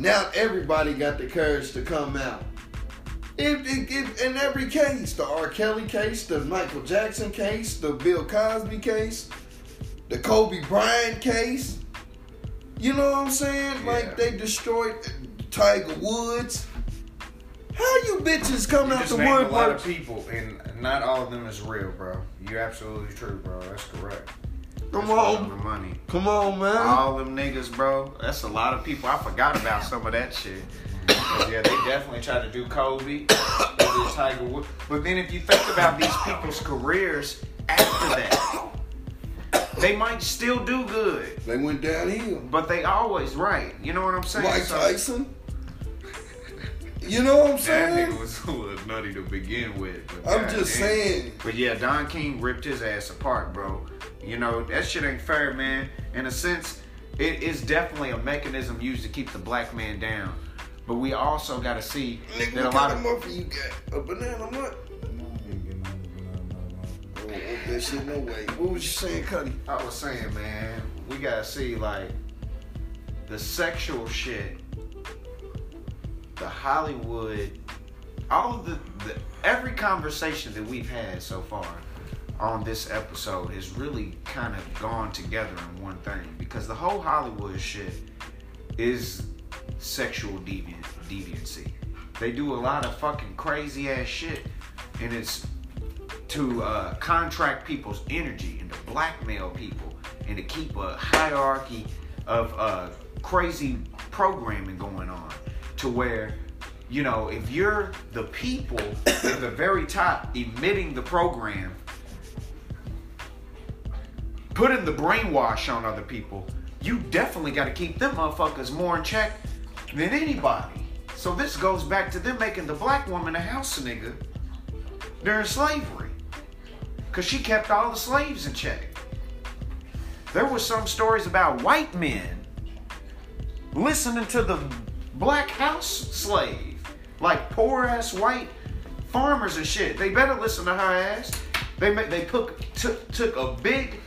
now everybody got the courage to come out. If, in every case, the R. Kelly case, the Michael Jackson case, the Bill Cosby case, the Kobe Bryant case, you know what I'm saying? Yeah. Like they destroyed Tiger Woods. How you bitches come You out just the named a lot of people, and not all of them is real, bro. You're absolutely true, bro. That's correct. Come That's on. the money. Come on, man. All them niggas, bro. That's a lot of people. I forgot about some of that shit. 'Cause, yeah, they definitely tried to do Kobe. [COUGHS] They did Tiger Woods. But then if you think about these people's careers after that, they might still do good. They went downhill. But they always right. You know what I'm saying? Mike So- Tyson. You know what I'm saying? That nigga was [LAUGHS] a little nutty to begin with. But I'm just damn. saying. But yeah, Don King ripped his ass apart, bro. You know, that shit ain't fair, man. In a sense, it is definitely a mechanism used to keep the black man down. But we also got to see Nigga, that a lot of muffin you got? A banana mutt? No, I ain't getting no banana muffin. Oh, that shit, no way. What was you saying, Cuddy? I was saying, man, we gotta see like the sexual shit, the Hollywood, all of the, the every conversation that we've had so far on this episode has really kind of gone together in one thing because the whole Hollywood shit is sexual deviant deviancy. They do a lot of fucking crazy ass shit, and it's to uh, contract people's energy and to blackmail people and to keep a hierarchy of uh, crazy programming going on to where you know if you're the people at the very top emitting the program putting the brainwash on other people you definitely got to keep them motherfuckers more in check than anybody so this goes back to them making the black woman a house nigga during slavery because she kept all the slaves in check. There were some stories about white men listening to the black house slave, like poor ass white farmers and shit. They better listen to her ass. They they took took took a big,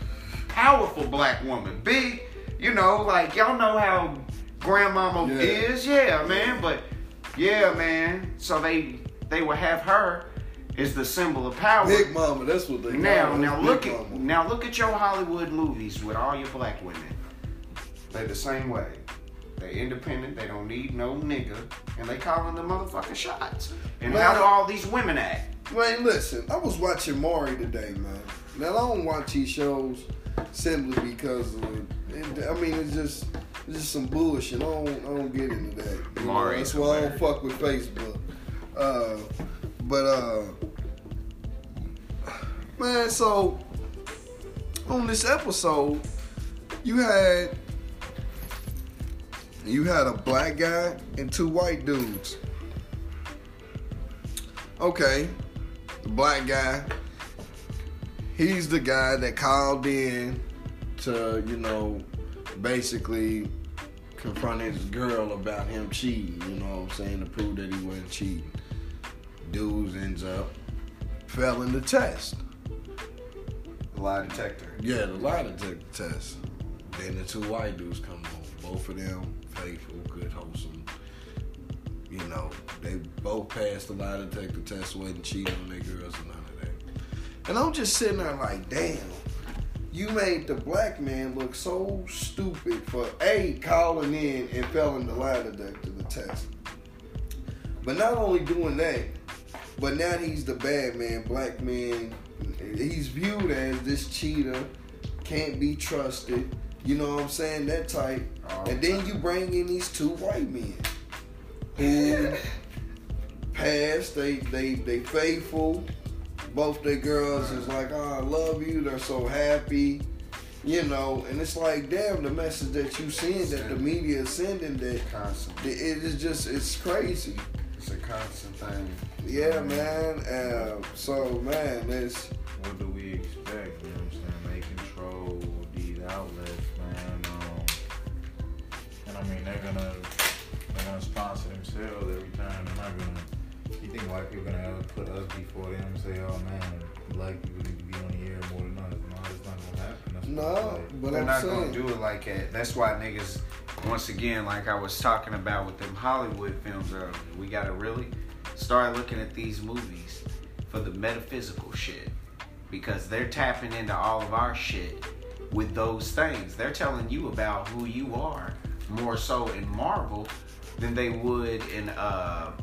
powerful black woman, big, you know, like y'all know how grandmama Yeah. is, yeah, man. But yeah, man. So they they would have her as the symbol of power. Big Mama, that's what they Now, now look at Mama. now look at your Hollywood movies with all your black women. They're the same way. They're independent. They don't need no nigga, and they calling the motherfucking shots. And how Man. do all these women act? Man, listen, I was watching Maury today, man. Now, I don't watch these shows simply because of, it, I mean, it's just it's just some bullshit. I don't, I don't get into that. Maury that's why I don't fuck with Facebook. Uh, but, uh, man, so on this episode, you had you had a black guy and two white dudes. Okay, the black guy, he's the guy that called in to, you know, basically confront his girl about him cheating, you know what I'm saying, to prove that he wasn't cheating. Dudes ends up failing the test. The lie detector. Yeah, the lie detector test. Then the two white dudes come on. Both of them faithful, good, wholesome. You know, they both passed the lie detector test, wasn't cheating on their girls or that. And I'm just sitting there like, damn, you made the black man look so stupid for A, calling in and failing the lie detector the test. But not only doing that, but now he's the bad man, black man. He's viewed as this cheater, can't be trusted. You know what I'm saying? That type. Oh, and then you bring in these two white men who [LAUGHS] passed. They they they faithful. Both their girls is like, oh, I love you. They're so happy. You know, and it's like, damn, the message that you send, that the media is sending, that Constant. it is just, it's crazy. It's a constant thing. Yeah, man. Uh, so, man, it's What do we expect? You know what I'm saying? They control these outlets, man. Um, and I mean, they're gonna they're gonna sponsor themselves every time. They're not gonna. You think white people are gonna ever put us before them and say, "Oh man, black people need to be on the air more than us"? No, it's not gonna happen. That's no, like, but They're I'm not saying, gonna do it like that. That's why niggas, once again, like I was talking about with them Hollywood films earlier, we gotta really start looking at these movies for the metaphysical shit. Because they're tapping into all of our shit with those things. They're telling you about who you are more so in Marvel than they would in uh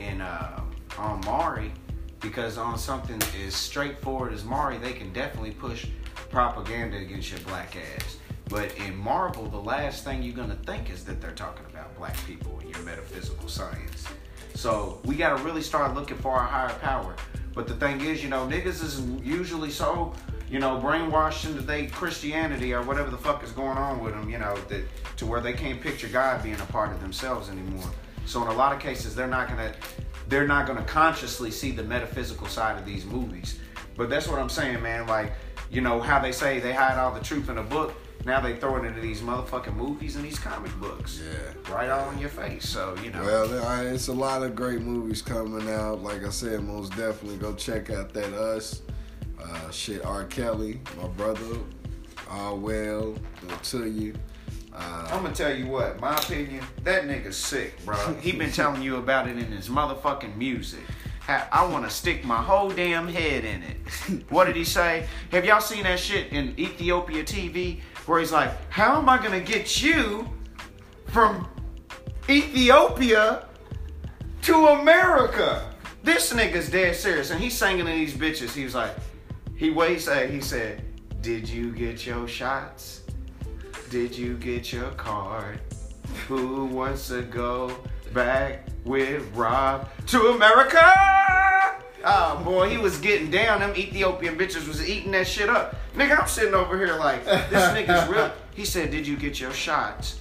in uh on Maury. Because on something as straightforward as Maury, they can definitely push propaganda against your black ass. But in Marvel, the last thing you're gonna think is that they're talking about black people and your metaphysical science. So we gotta really start looking for our higher power. But the thing is, you know, niggas is usually so, you know, brainwashed into they Christianity or whatever the fuck is going on with them, you know, that to where they can't picture God being a part of themselves anymore. So in a lot of cases, they're not gonna, they're not gonna consciously see the metaphysical side of these movies. But that's what I'm saying, man. Like, you know, how they say they hide all the truth in a book. Now they throw it into these motherfucking movies and these comic books. Yeah. Right all in your face. So, you know. Well, it's a lot of great movies coming out. Like I said, most definitely go check out that Us. Uh, shit, R. Kelly, my brother. All well, to you. Uh, I'm gonna tell you what, my opinion, that nigga's sick, bro. [LAUGHS] He been telling you about it in his motherfucking music. I want to stick my whole damn head in it. [LAUGHS] What did he say? Have y'all seen that shit in Ethiopia TV where he's like, "How am I gonna get you from Ethiopia to America?" This nigga's dead serious, and he's singing to these bitches. He was like, he what he said? He said, "Did you get your shots?" Did you get your card? Who wants to go back with Rob to America? Oh boy, he was getting down. Them Ethiopian bitches was eating that shit up. Nigga, I'm sitting over here like, this [LAUGHS] nigga's real. He said, Did you get your shots?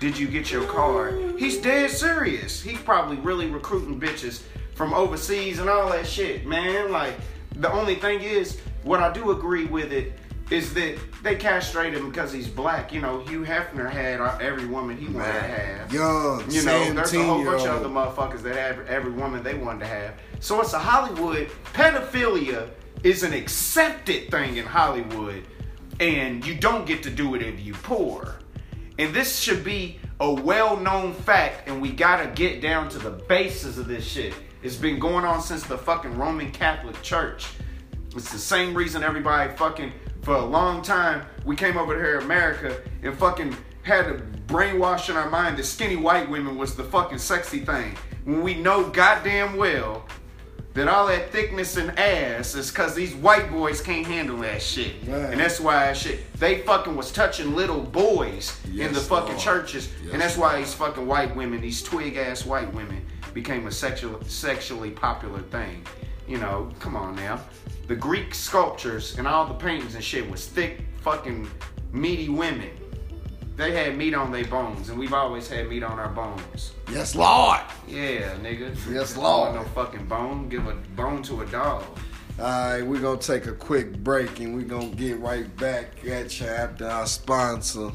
Did you get your card? He's dead serious. He's probably really recruiting bitches from overseas and all that shit, man. Like, the only thing is, what I do agree with it is that they castrate him because he's black. You know, Hugh Hefner had every woman he wanted to have. young, You know, there's a whole bunch of 17-year-old. other motherfuckers that have every woman they wanted to have. So it's a Hollywood pedophilia is an accepted thing in Hollywood, and you don't get to do it if you poor. And this should be a well-known fact, and we gotta get down to the basis of this shit. It's been going on since the fucking Roman Catholic Church. It's the same reason everybody fucking for a long time we came over here to America and fucking had a brainwash in our mind that skinny white women was the fucking sexy thing. When we know goddamn well that all that thickness and ass is cause these white boys can't handle that shit. Right. And that's why that shit they fucking was touching little boys in the fucking Lord. churches. Yes, and that's why these fucking white women, these twig ass white women, became a sexual sexually popular thing. You know, come on now. The Greek sculptures and all the paintings and shit was thick, fucking meaty women. They had meat on their bones, and we've always had meat on our bones. Yes, Lord. Yeah, nigga. Yes, Lord. want No fucking bone. Give a bone to a dog. Alright, we're gonna take a quick break and we're gonna get right back at you after our sponsor.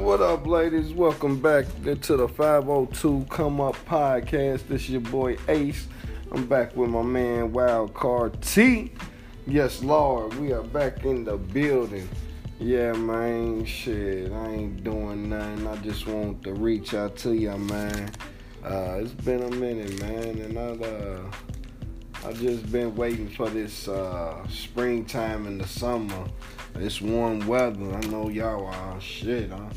What up, ladies? Welcome back to the 502 Come Up Podcast. This is your boy Ace. I'm back with my man Wild Card T. Yes, Lord, we are back in the building. Yeah, man, shit, I ain't doing nothing. I just want to reach out to you, man. Uh, it's been a minute, man, and I uh, I just been waiting for this uh, springtime and the summer. It's warm weather. I know y'all are shit. I,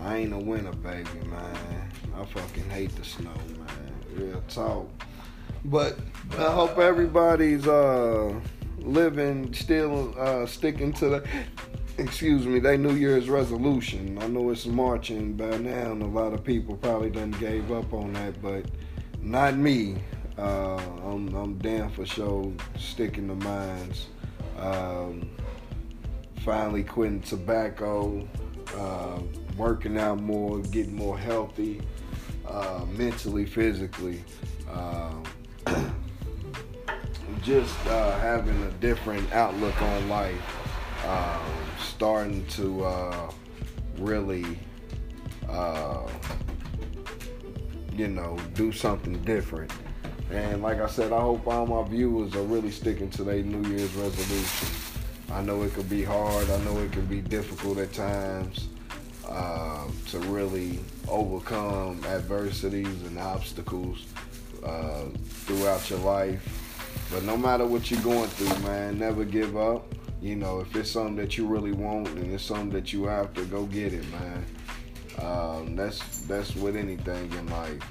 I ain't a winter baby, man. I fucking hate the snow, man. Real talk. But I hope everybody's uh living still uh sticking to the excuse me, they New Year's resolution. I know it's marching by now and a lot of people probably done gave up on that, but not me. Uh, I'm, I'm damn for sure sticking to mines. Um, finally quitting tobacco, uh, working out more, getting more healthy, uh, mentally, physically. Um, [CLEARS THROAT] just uh, having a different outlook on life, um, starting to uh, really, uh, you know, do something different. And like I said, I hope all my viewers are really sticking to their New Year's resolution. I know it could be hard. I know it can be difficult at times uh, to really overcome adversities and obstacles uh, throughout your life. But no matter what you're going through, man, never give up. You know, if it's something that you really want and it's something that you after, go get it, man. Um, that's that's with anything in life.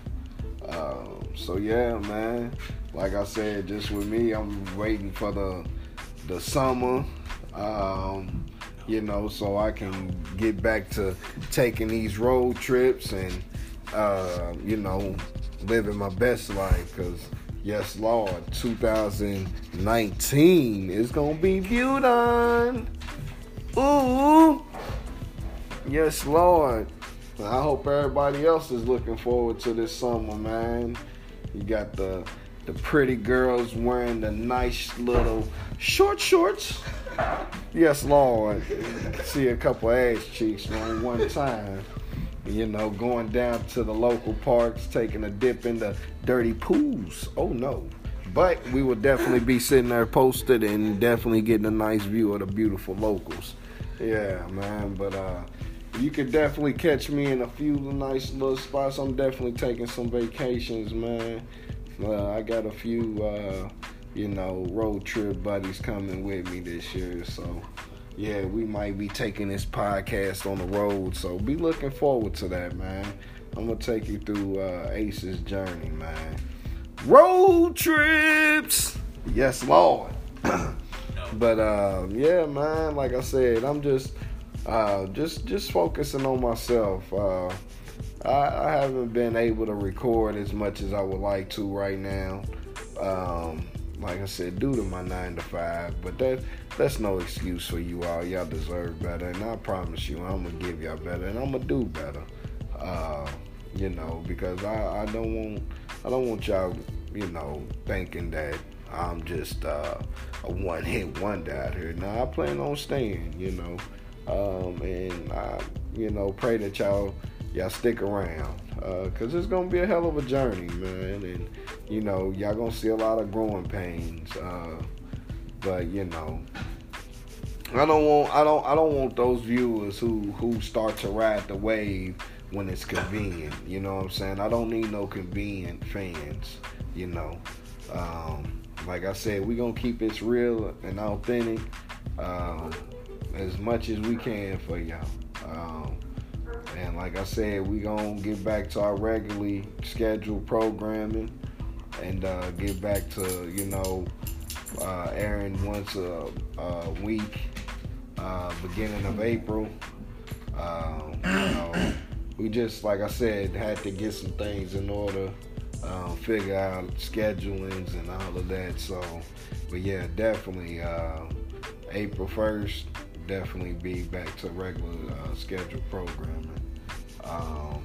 Um, so yeah, man. Like I said, just with me, I'm waiting for the the summer. Um, you know, so I can get back to taking these road trips and uh, you know, living my best life. Cause yes, Lord, 2019 is gonna be on. Ooh, yes, Lord. I hope everybody else is looking forward to this summer, man. You got the the pretty girls wearing the nice little short shorts. Yes, Lord. See a couple ass cheeks on one time. You know, going down to the local parks, taking a dip in the dirty pools. Oh no. But we will definitely be sitting there posted and definitely getting a nice view of the beautiful locals. Yeah, man. But uh you could definitely catch me in a few nice little spots. I'm definitely taking some vacations, man. Uh, I got a few, uh, you know, road trip buddies coming with me this year. So, yeah, we might be taking this podcast on the road. So, be looking forward to that, man. I'm to take you through uh, Ace's journey, man. Road trips! Yes, Lord. [CLEARS THROAT] but, uh, yeah, man, like I said, I'm just uh, just just focusing on myself. Uh, I, I, haven't been able to record as much as I would like to right now. Um, like I said, due to my nine to five, but that that's no excuse for you all. Y'all deserve better, and I promise you, I'm gonna give y'all better, and I'm gonna do better. Uh, you know, because I, I don't want I don't want y'all, you know, thinking that I'm just uh, a one hit wonder out here. Now I plan on staying. You know. Um, and I, you know, pray that y'all y'all stick around because uh, it's gonna be a hell of a journey, man. And you know, y'all gonna see a lot of growing pains. Uh, but you know, I don't want I don't I don't want those viewers who who start to ride the wave when it's convenient. You know what I'm saying? I don't need no convenient fans. You know. Um, like I said, we gonna keep it real and authentic. Um, as much as we can for y'all. Um, and like I said, we gonna get back to our regularly scheduled programming and uh, get back to you know uh, airing once a, a week, uh, beginning of April. Um, you know, we just like I said had to get some things in order, um, figure out schedulings and all of that. So, but yeah, definitely uh, April first definitely be back to regular uh, scheduled programming. Um,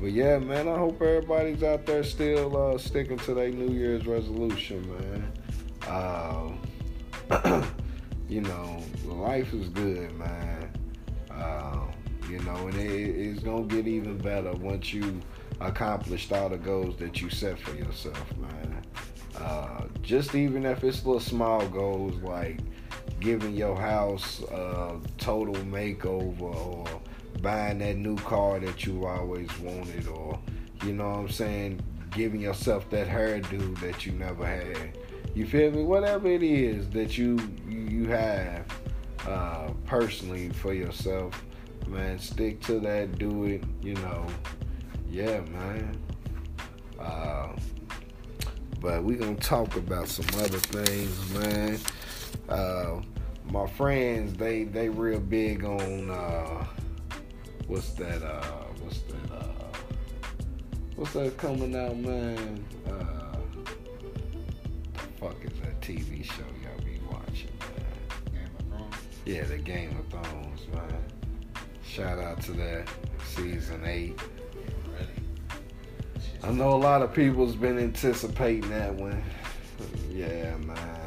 but yeah, man, I hope everybody's out there still uh, sticking to their New Year's resolution, man. Uh, [CLEARS THROAT] you know, life is good, man. Uh, you know, and it, it's gonna get even better once you accomplished all the goals that you set for yourself, man. Uh, just even if it's little small goals like giving your house a total makeover or buying that new car that you always wanted or you know what I'm saying, giving yourself that hairdo that you never had. You feel me? Whatever it is that you you have uh, personally for yourself, man, stick to that. Do it. You know, yeah, man. Uh, but we gonna talk about some other things, man. Uh, my friends, they they real big on uh, what's that? Uh, what's that? Uh, what's that coming out, man? Uh, the fuck is that TV show y'all be watching, man? Game of Thrones. Yeah, the Game of Thrones, man. Shout out to that season eight. I know a lot of people's been anticipating that one. [LAUGHS] Yeah, man.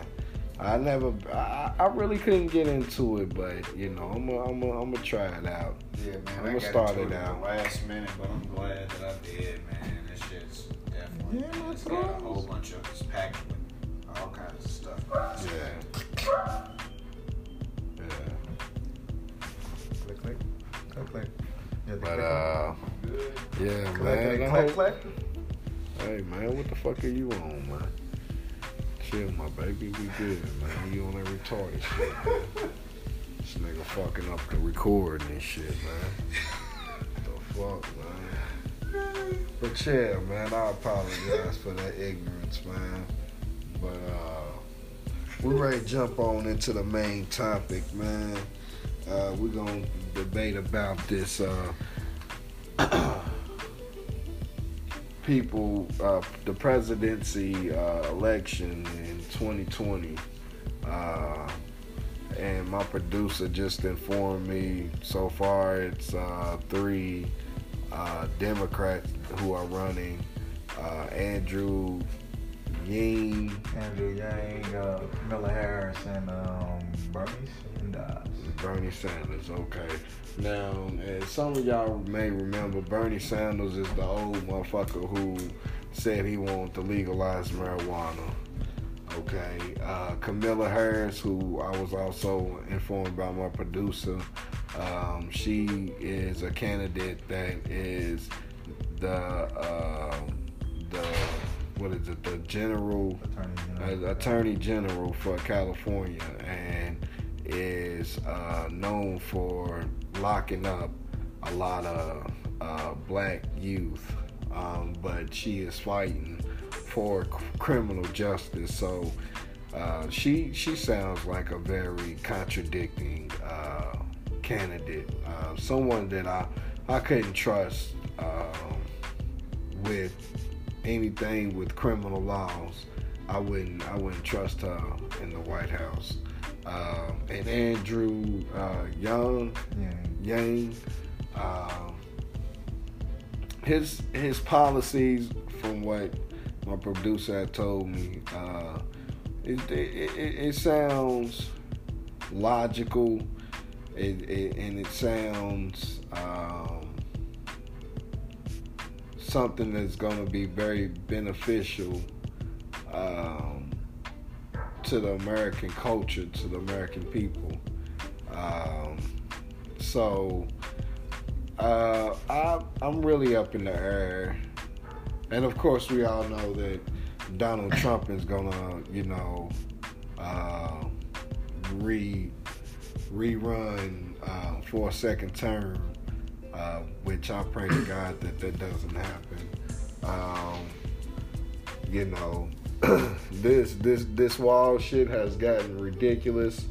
I never, I, I really couldn't get into it, but you know, I'm gonna, I'm gonna, I'm gonna try it out. Yeah, man. I'ma start it at out. last minute, but I'm glad that I did, man. This shit's definitely Yeah, it's that's got a whole bunch of it's packed with all kinds of stuff. Yeah. Yeah. Click, click, click, click. Yeah, the But click, uh, yeah, click, man. click, I click, click. Hey, man, what the fuck are you on, man? Chill, my baby. We good, man. You on that retarded shit, man. This nigga fucking up the recording and shit, man. the fuck, man. But yeah, man, I apologize for that ignorance, man. But uh, we're ready to jump on into the main topic, man. Uh, we're gonna debate about this uh, [CLEARS THROAT] people, uh, the presidency uh, election in 2020. Uh, and my producer just informed me so far it's uh, three uh, Democrats who are running. Uh, Andrew Ying, Andrew Yang, uh, Camilla Harris, and um, Bernie Sanders. Bernie Sanders. Okay. Now, as some of y'all may remember, Bernie Sanders is the old motherfucker who said he wanted to legalize marijuana. Okay. Uh, Camilla Harris, who I was also informed by my producer, um, she is a candidate that is the um the what is it the general Attorney uh, General. attorney general for California and is uh, known for locking up a lot of uh, black youth. Um, but she is fighting for c- criminal justice. So uh, she she sounds like a very contradicting uh, candidate. Uh, someone that I I couldn't trust um, with anything with criminal laws. I wouldn't I wouldn't trust her in the White House. Um, and Andrew uh, Young Yang. Yang, um, his his policies, from what my producer had told me, uh, it, it, it, it sounds logical, it, it, and it sounds um, something that's going to be very beneficial um, to the American culture, to the American people. Um, so uh, I, I'm really up in the air, and of course we all know that Donald Trump is gonna, you know, uh, re rerun uh, for a second term, uh, which I pray to God that that doesn't happen. Um, you know, [CLEARS THROAT] this this this wall shit has gotten ridiculous.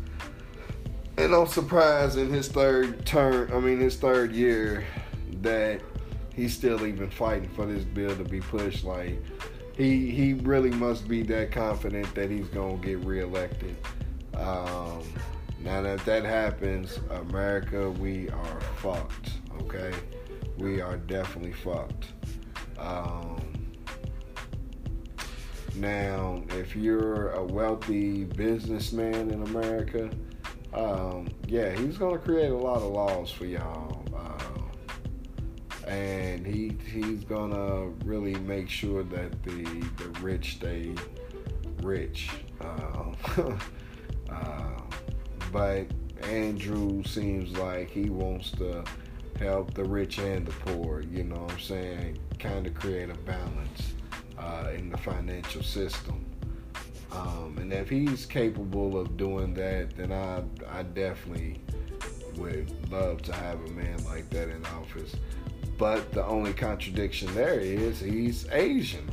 And I'm surprised in his third term, I mean his third year, that he's still even fighting for this bill to be pushed. Like he he really must be that confident that he's gonna get reelected. Um, now that that happens, America, we are fucked. Okay, we are definitely fucked. Um, now, if you're a wealthy businessman in America, um, yeah, he's gonna create a lot of laws for y'all, uh, and he he's gonna really make sure that the the rich stay rich. Uh, [LAUGHS] uh, but Andrew seems like he wants to help the rich and the poor. You know what I'm saying? Kind of create a balance uh, in the financial system. Um, and if he's capable of doing that, then I I definitely would love to have a man like that in office. But the only contradiction there is he's Asian.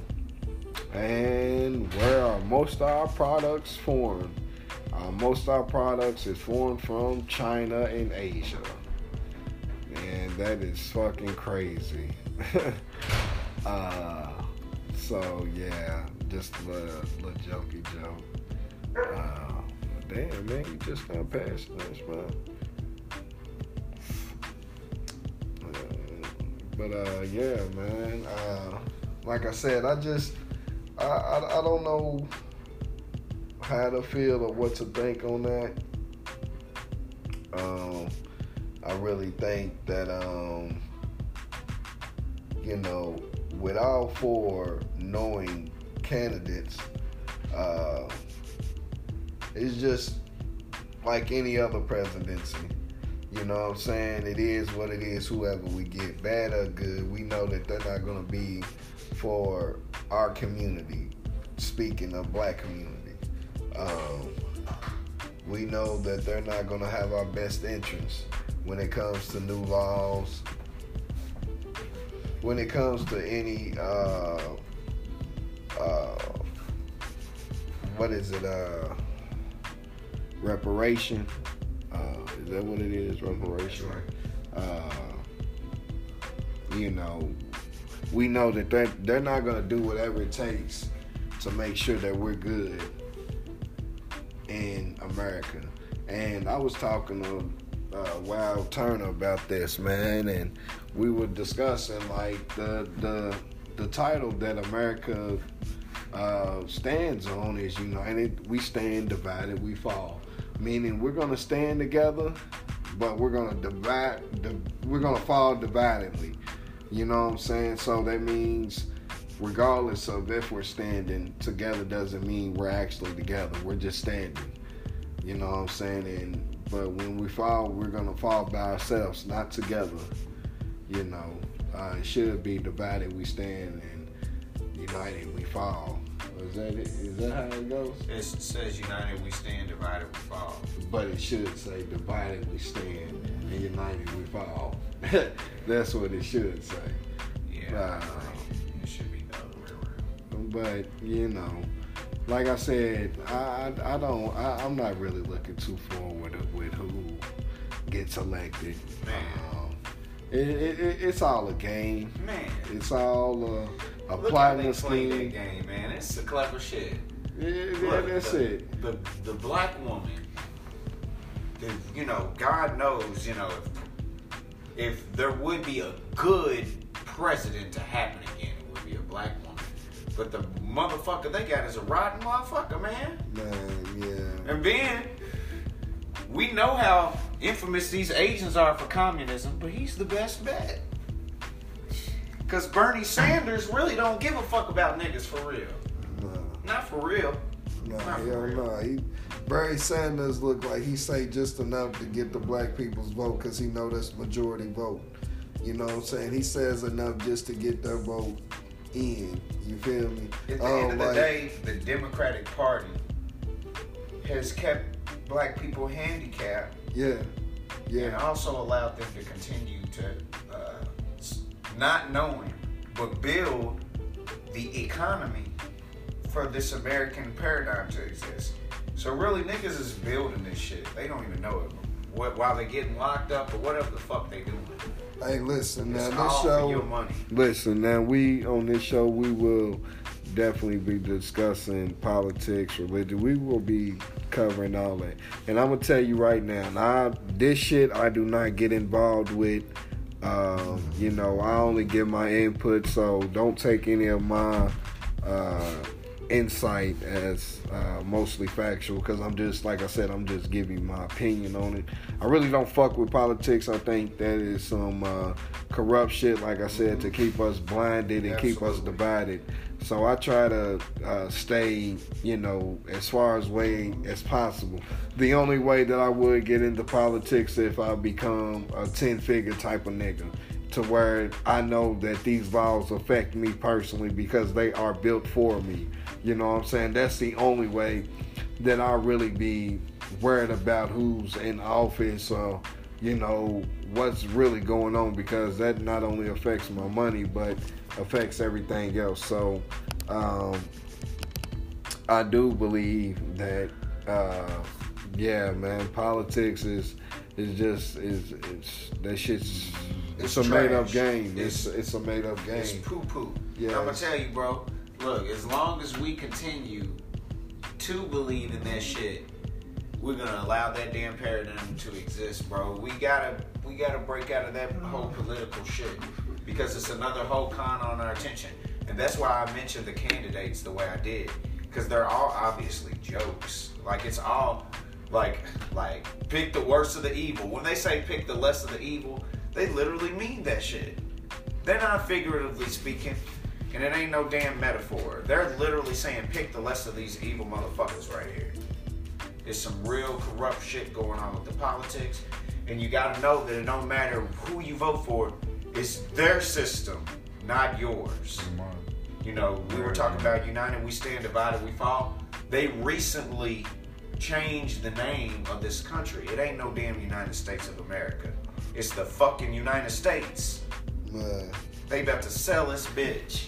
And where are most of our products formed? Uh, most of our products is formed from China and Asia. And that is fucking crazy. [LAUGHS] uh, so yeah, just a little, jokey joke. Uh, damn man, you just got past this, man. Uh, but uh, yeah, man. Uh, like I said, I just I, I, I don't know how to feel or what to think on that. Um, I really think that um, you know, with all four knowing candidates, uh, it's just like any other presidency. You know what I'm saying? It is what it is, whoever we get, bad or good. We know that they're not going to be for our community, speaking of black community. Um, we know that they're not going to have our best interests when it comes to new laws, when it comes to any, uh, uh, what is it, uh, reparation. Uh, is that what it is? Reparation. Uh, you know, we know that they're, they're not going to do whatever it takes to make sure that we're good in America. And I was talking to uh, Wild Turner about this, man, and we were discussing like the the the title that America uh, stands on is united. We stand divided, we fall. Meaning we're gonna stand together, but we're gonna divide. We're gonna fall dividedly. You know what I'm saying? So that means regardless of if we're standing together doesn't mean we're actually together. We're just standing. You know what I'm saying? And but when we fall, we're gonna fall by ourselves, not together. You know, uh, it should be divided we stand and united we fall. Is that it? Is that how it goes? It says united we stand, divided we fall. But it should say divided we stand and united we fall. [LAUGHS] That's what it should say. Yeah. Uh, it should be the other way around. but you know, like I said, I I, I don't I, I'm not really looking too forward with who gets elected. Man. Um, it, it, it, it's all a game. Man. It's all a Look how plotting that game, man. It's the clever shit. Yeah, yeah, Look, that's the, it. The the black woman. The, you know, God knows. You know, if if there would be a good president to happen again, it would be a black woman. But the motherfucker they got is a rotten motherfucker, man. Man, yeah. And then we know how infamous these Asians are for communism, but he's the best bet. Cause Bernie Sanders really don't give a fuck about niggas for real. No, Not for real. no, Not for hell real. no. He, Bernie Sanders look like he say just enough to get the black people's vote because he know that's majority vote. You know what I'm saying? He says enough just to get their vote in. You feel me? At the Oh, end of the like- day, the Democratic Party has kept black people handicapped Yeah, and yeah, also allowed them to continue to uh, not knowing but build the economy for this American paradigm to exist. So really, niggas is building this shit. They don't even know it. What while they're getting locked up or whatever the fuck they doing. Hey, listen, now this show. money. Listen, now we on this show we will definitely be discussing politics, religion. We will be covering all that. And I'm gonna tell you right now, now this shit I do not get involved with. Um, you know, I only give my input, so don't take any of my uh, insight as uh, mostly factual because I'm just like I said, I'm just giving my opinion on it. I really don't fuck with politics. I think that is some uh, corrupt shit, like I said, to keep us blinded and keep us divided. So I try to uh, stay, you know, as far as way as possible. The only way that I would get into politics if I become a ten figure type of nigga to where I know that these laws affect me personally because they are built for me. You know what I'm saying? That's the only way that I'll really be worried about who's in office or, you know, what's really going on because that not only affects my money but affects everything else. So, um, I do believe that, uh, yeah, man, politics is is just is it's that shit's it's, It's a made up game. It's It's- it's a made up game. It's poo poo. Yeah. I'm gonna tell you, bro. Look, as long as we continue to believe in that shit, we're gonna allow that damn paradigm to exist, bro. We gotta we gotta break out of that whole political shit because it's another whole con on our attention, and that's why I mentioned the candidates the way I did because they're all obviously jokes. Like it's all like like pick the worst of the evil. When they say pick the less of the evil, they literally mean that shit. They're not figuratively speaking, and it ain't no damn metaphor. They're literally saying pick the less of these evil motherfuckers right here. There's some real corrupt shit going on with the politics, and you gotta know that it don't matter who you vote for, it's their system, not yours. You know, we were talking about united we stand, divided we fall. They recently changed the name of this country. It ain't no damn United States of America. It's the fucking United States. Man. They about to sell this bitch.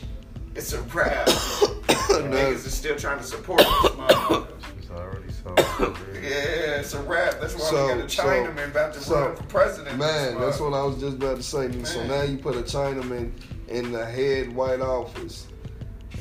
It's a wrap. [COUGHS] Niggas is still trying to support this [COUGHS] motherfucker. It's already sold. [COUGHS] Yeah, it's a wrap. That's why So- we got a so- Chinaman about to so- run for president. Man, that's what I was just about to say. So now you put a Chinaman in the head white office.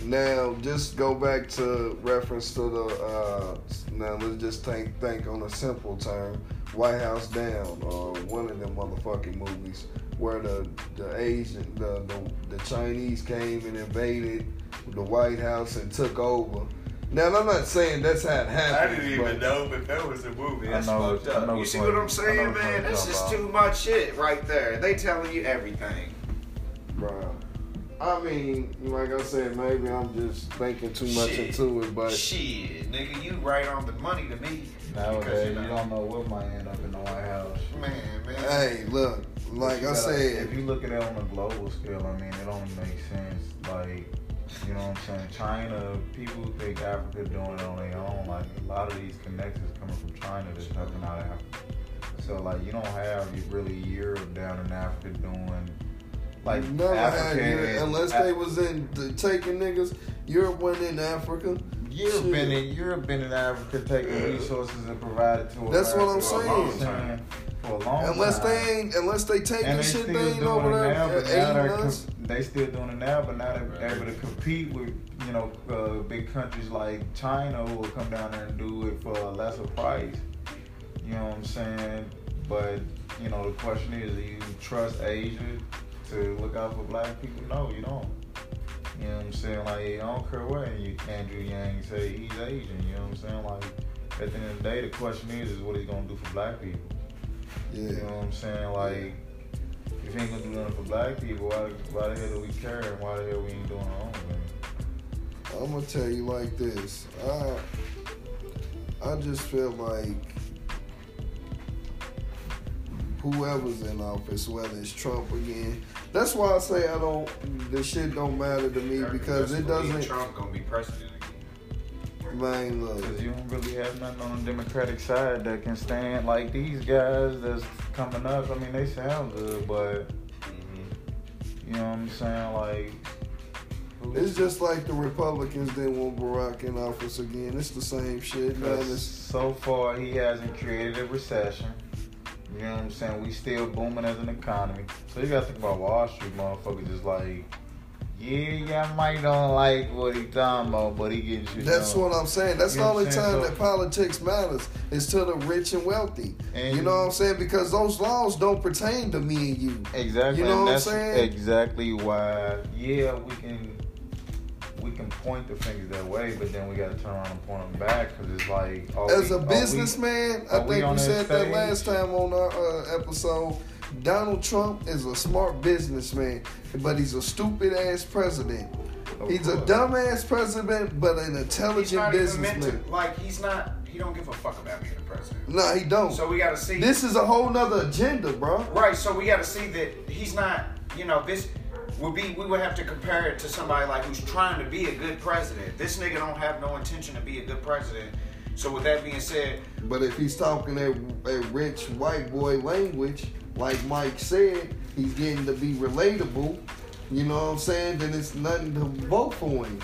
Now, just go back to reference to the. Uh, now let's just think think on a simple term. White House Down, or one of them motherfucking movies where the the Asian the the, the Chinese came and invaded the White House and took over. Now I'm not saying that's how it happened. I didn't even but- know that that was a movie. I That's know fucked up. You which see what I'm saying, which man? you're That's just about. too much shit right there. They telling you everything. Bro. I mean, like I said, maybe I'm just thinking too much Shit. into it, but Shit, nigga, you right on the money to me. Nowadays, you, you don't know what might end up in the White House. Man, man. hey, look, like I gotta- said, if you look at it on a global scale, I mean, it only makes sense. Like, you know what I'm saying? China, people think Africa doing it on their own. Like, a lot of these connections coming from China that's helping out of Africa. So, like, you don't have you really Europe down in Africa doing, like, never had Africa. Europe, and- unless they was in the, taking niggas. Europe went in Africa. Europe Shit. been in Europe been in Africa taking resources and provided to That's what I'm America for a long saying. time. For a long Unless time. they ain't, unless they taking and they shit, still they ain't doing over it there now, but now they're com- they still doing it now, but now they're able to compete with you know uh, big countries like China who will come down there and do it for a lesser price. You know what I'm saying? But you know the question is, do you trust Asia to look out for black people? No, you don't. You know what I'm saying? Like I don't care what Andrew Yang say he's Asian. You know what I'm saying? Like at the end of the day, the question is, is what he's gonna do for black people. Yeah. You know what I'm saying? Like, if he ain't gonna do nothing for black people, why, why the hell do we care and why the hell we ain't doing our own thing? I'm gonna tell you like this. I, I just feel like whoever's in office, whether it's Trump again, that's why I say I don't. The shit don't matter to me because it doesn't. Trump gonna be president again. Man, look. Because you don't really have nothing on the Democratic side that can stand like these guys that's coming up. I mean, they sound good, but Mm-hmm. you know what I'm saying? Like, It's just like the Republicans didn't want Barack in office again. It's the same shit, man. So far, he hasn't created a recession. You know what I'm saying? We still booming as an economy. So you gotta think about Wall Street motherfuckers just like yeah, y'all might don't like what he talking about, but he gets you. That's done. what I'm saying. That's You the only time So- that politics matters is to the rich and wealthy. And- you know what I'm saying? Because those laws don't pertain to me and you. Exactly. You know what I'm saying? Exactly why. Yeah, we can we can point the fingers that way, but then we got to turn around and point them back because it's like As we- a businessman, I think we, on that said that last time on our uh, episode. Donald Trump is a smart businessman, but he's a stupid ass president. Of he's a course. dumbass president, but an intelligent not even meant businessman. to. Like he's not. He don't give a fuck about being the president. No, he don't. So we got to see. this is a whole nother agenda, bro. Right, so we got to see that he's not, you know, this would be, we would have to compare it to somebody like who's trying to be a good president. This nigga don't have no intention to be a good president. So with that being said, But if he's talking a, a rich white boy language, like Mike said, he's getting to be relatable. You know what I'm saying? Then it's nothing to vote for him.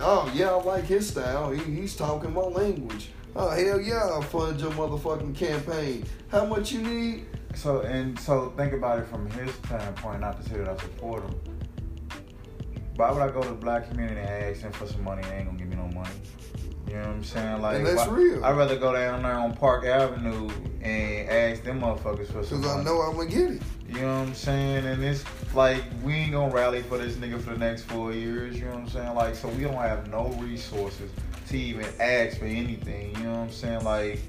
Oh yeah, I like his style. He, he's talking my language. Oh hell yeah, I'll fund your motherfucking campaign. How much you need? So and so think about it from his standpoint, not to say that I support him. Why would I go to the black community and ask them for some money and they ain't gonna give me no money? You know what I'm saying? Like And that's why- real. I'd rather go down there on Park Avenue and ask them motherfuckers for some Cause money. I know I'm gonna get it. You know what I'm saying? And it's like we ain't gonna rally for this nigga for the next four years. You know what I'm saying? Like so we don't have no resources to even ask for anything. You know what I'm saying? Like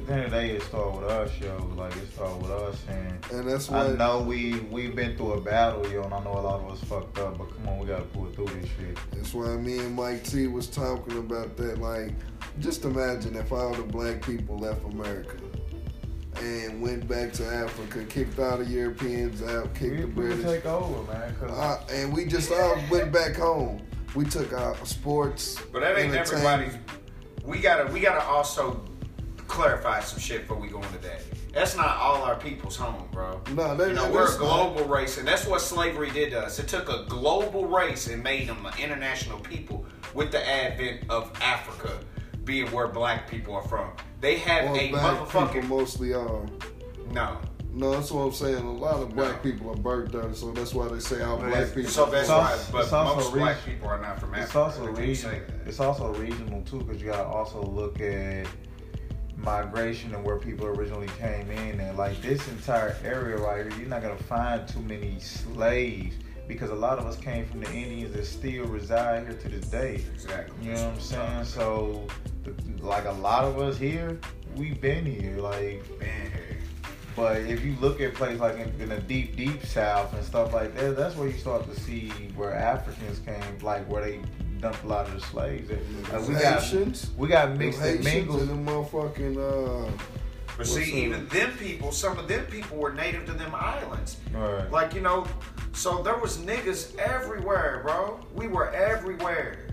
at the end of the day, it start with us, yo. Like it start with us, and And that's I know we we've been through a battle, yo, and I know a lot of us fucked up. But come on, we gotta pull through this shit. That's why me and Mike T was talking about that. Like, just imagine if all the black people left America and went back to Africa, kicked all the Europeans out, kicked We, the we British, can take over, man. Cause uh, and we just all went back home. We took our sports, but that ain't everybody's. We gotta, we gotta also clarify some shit before we go into that. That's not all our people's home, bro. No, that, You know, that- we're a that's not- global race, and that's what slavery did to us. It took a global race and made them an international people with the advent of Africa being where black people are from. They have Well, a black people motherfucking mostly are. no. No, that's what I'm saying. A lot of black No. people are burnt out, so that's why they say all But black people. So that's It's why, also- but it's most reg- black people are not from Africa. It's also They regional. It's also regional too, because you gotta also look at migration and where people originally came in. And like this entire area right here, you're not gonna find too many slaves because a lot of us came from the Indians that still reside here to this day. Exactly. You know what I'm saying? So, like a lot of us here, we've been here. Like, Man, but if you look at places like in, in the deep, deep south and stuff like that, that's where you start to see where Africans came, like where they dumped a lot of the slaves. Like, we got we got mixed and Haitians mingled. and the motherfucking. Uh, But see, up? even them people, some of them people were native to them islands. Right. Like, you know, so there was niggas everywhere, bro. We were everywhere.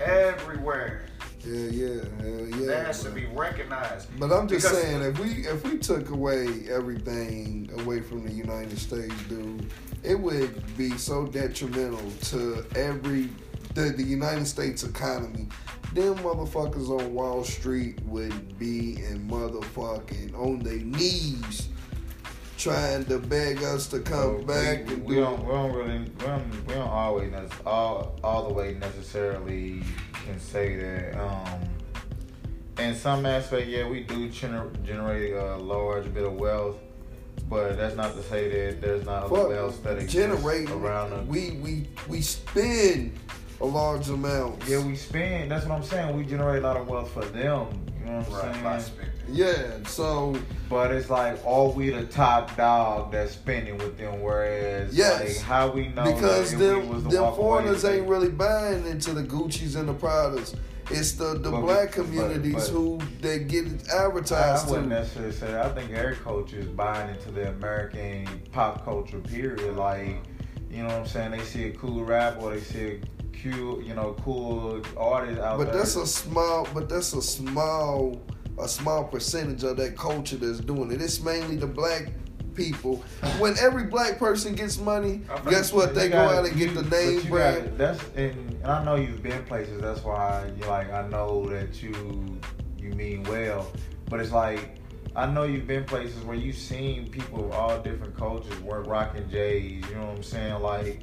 Everywhere. yeah, yeah, hell yeah. that has to be recognized. But I'm just saying, if we if we took away everything away from the United States, dude, it would be so detrimental to every the, the United States economy. Them motherfuckers on Wall Street would be in motherfucking on their knees trying to beg us to come So back we, we do don't we don't really we don't, we don't always all all the way necessarily can say that. Um, in some aspect, yeah, we do gener- generate a large bit of wealth, but that's not to say that there's not other wealth that exists generate around us. we we we spend a large amount. yeah, we spend. That's what I'm saying. We generate a lot of wealth for them. You know what I'm Right, saying? spending. Yeah, so But it's like, are we the top dog that's spending with them? Whereas, Yes. like, how we know because that if we them was them away, foreigners they- ain't really buying into the Gucci's and the Pradas. It's the, the But- black communities but- who they get it I, I wouldn't to. necessarily say that. I think every culture is buying into the American pop culture period. Like, you know what I'm saying? They see a cool rap or they see a cute, you know, cool artist out But there. that's a small. But that's a small a small percentage of that culture that's doing it. It's mainly the black people. When every black person gets money, I guess what? They go out and get the name brand. gotta- that's and, and I know you've been places. That's why you like I know that you you mean well. But it's like I know you've been places where you've seen people of all different cultures work rocking J's. You know what I'm saying? Like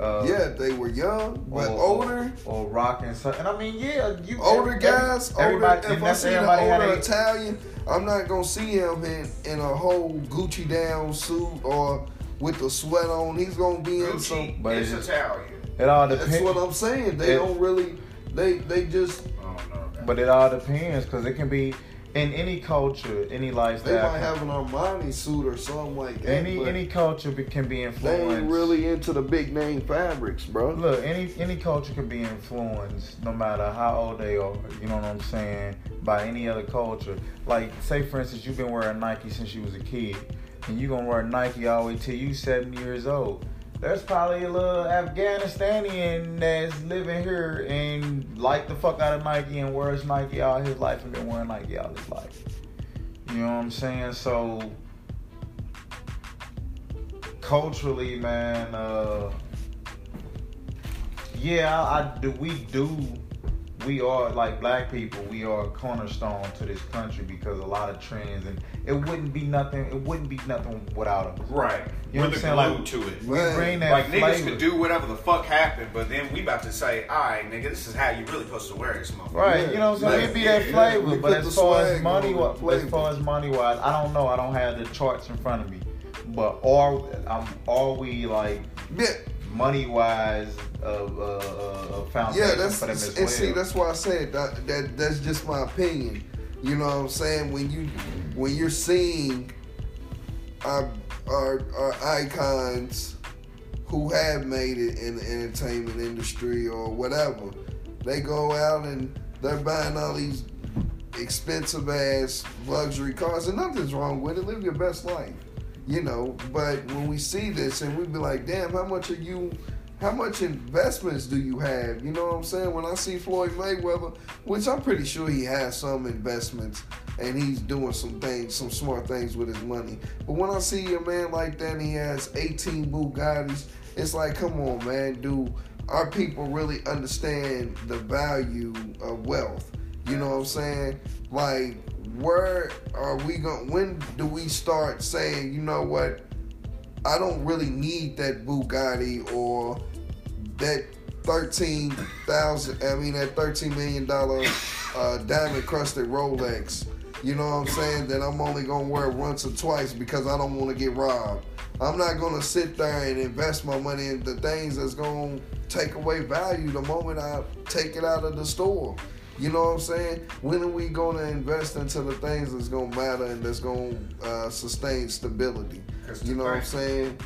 Uh, yeah, they were young, but or, older. or, or rocking. So, and I mean, yeah, you older every- guys, everybody, older. If I see an older Italian, I'm not gonna see him in in a whole Gucci down suit or with the sweat on. He's gonna be in some. Gucci But is it's- Italian. It all depends. That's what I'm saying. They It- don't really. They they just. I don't know. But it all depends because it can be in any culture, any lifestyle. They might have an Armani suit or something like that. any any culture can be they influenced. ain't really into the big name fabrics, bro. Look, any any culture can be influenced, no matter how old they are. You know what I'm saying? By any other culture. Like, say for instance, you've been wearing Nike since you was a kid, and you gonna wear Nike all the way till you seven years old. There's probably a little Afghanistanian that's living here and like the fuck out of Nike and wears Nike all his life and been wearing Nike all his life. You know what I'm saying? So culturally, man, uh yeah, I, I do. We do. We are like black people. We are a cornerstone to this country because a lot of trends, and it wouldn't be nothing. It wouldn't be nothing without us. Right. You know We're what the I'm saying? glue to it. We bring that Like niggas flavor. could do whatever the fuck happened, but then we about to say, all right, nigga, this is how you really supposed to wear this motherfucker. Right, Yeah. you know what I'm saying? Yeah. It'd be that Yeah. flavor, We but as far as money, on as far as money wise, I don't know. I don't have the charts in front of me, but are um, are we like Yeah, money wise uh, uh, uh, foundation yeah. That's for them as and well? see, that's why I said that, that. That's just my opinion. You know what I'm saying? When you when you're seeing our our, our icons who have made it in the entertainment industry or whatever, they go out and they're buying all these expensive ass luxury cars, and nothing's wrong with it. Live your best life, you know. But when we see this, and we be like, "Damn, how much are you?" How much investments do you have? You know what I'm saying? When I see Floyd Mayweather, which I'm pretty sure he has some investments and he's doing some things, some smart things with his money. But when I see a man like that and he has 18 Bugattis, it's like, come on, man, do our people really understand the value of wealth? You know what I'm saying? Like, where are we going? When do we start saying, you know what? I don't really need that Bugatti or that thirteen thousand. I mean that thirteen million dollar uh, diamond crusted Rolex. You know what I'm saying? That I'm only gonna wear it once or twice because I don't want to get robbed. I'm not gonna sit there and invest my money in the things that's gonna take away value the moment I take it out of the store. You know what I'm saying? When are we gonna invest into the things that's gonna matter and that's gonna uh, sustain stability? You know what I'm saying?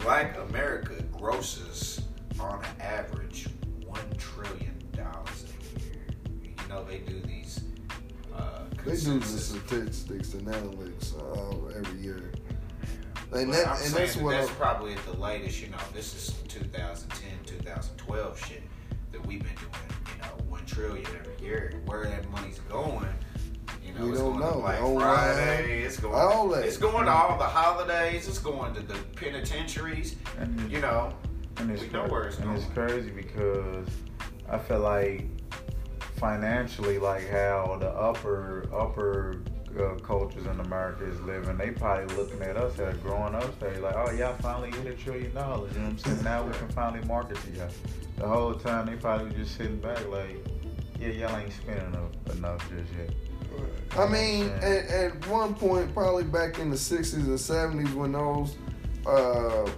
Black America grosses on average one trillion dollars a year. You know they do these. Uh, They do the statistics and analytics uh, every year. And, But that, I'm and that's that what that's probably at the latest. You know, this is 2010, 2012 shit that we've been doing. You know, one trillion every year. Where that money's going, you know, We it's don't going to know. Black Online, Friday. It's going. all that. It's going to all the holidays. It's going to the penitentiaries. And- You know, And it's, We know where it's and it's going. crazy because I feel like financially, like how the upper upper uh, cultures in America is living, they probably looking at us at a growing up stage, like, oh y'all finally hit a trillion dollars. You know what I'm saying? Now we can finally market to y'all. The whole time they probably just sitting back like, yeah, y'all ain't spending enough, enough just yet. I mean, at, at one point, probably back in the 60s and 70s, when those uh,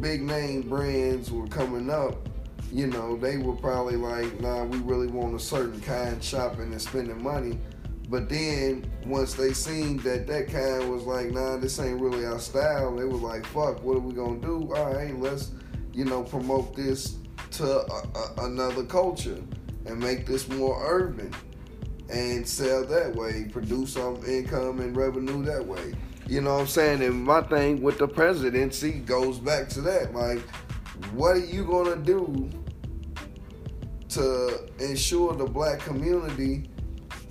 big name brands were coming up, you know, they were probably like, nah, we really want a certain kind of shopping and spending money. But then once they seen that that kind was like, nah, this ain't really our style, they was like, fuck, what are we gonna do? All right, let's, you know, promote this to a, a, another culture and make this more urban and sell that way, produce some income and revenue that way. You know what I'm saying? And my thing with the presidency goes back to that. Like, what are you gonna do to ensure the black community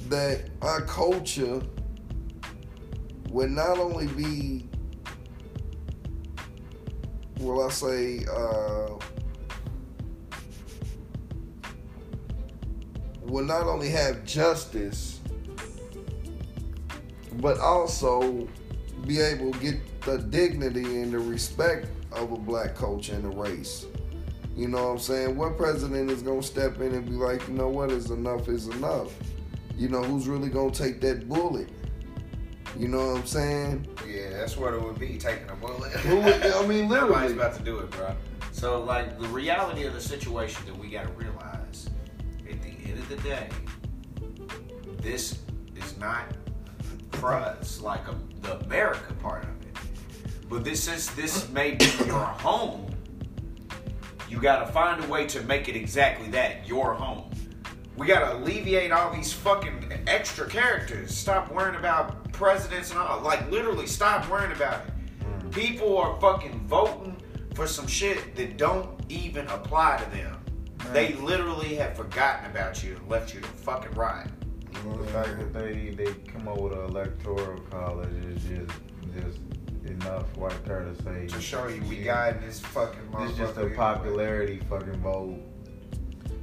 that our culture would not only be, will I say, uh, will not only have justice, but also be able to get the dignity and the respect of a black culture and a race. You know what I'm saying? What president is gonna step in and be like, you know what, is enough is enough? You know, who's really gonna take that bullet? You know what I'm saying? Yeah, that's what it would be, taking a bullet. Who would- I mean, [LAUGHS] Nobody's literally. about to do it, bro. So, like, the reality of the situation that we got to realize the day, this is not for us, like a, the America part of it. But this is this may be your home. You got to find a way to make it exactly that, your home. We got to alleviate all these fucking extra characters. Stop worrying about presidents and all. Like, literally, stop worrying about it. People are fucking voting for some shit that don't even apply to them. They literally have forgotten about you and left you to fucking ride. The fact that they they come up with an electoral college is just just enough right there to say To show you we Yeah. got this fucking It's just a motherfucker. popularity fucking vote.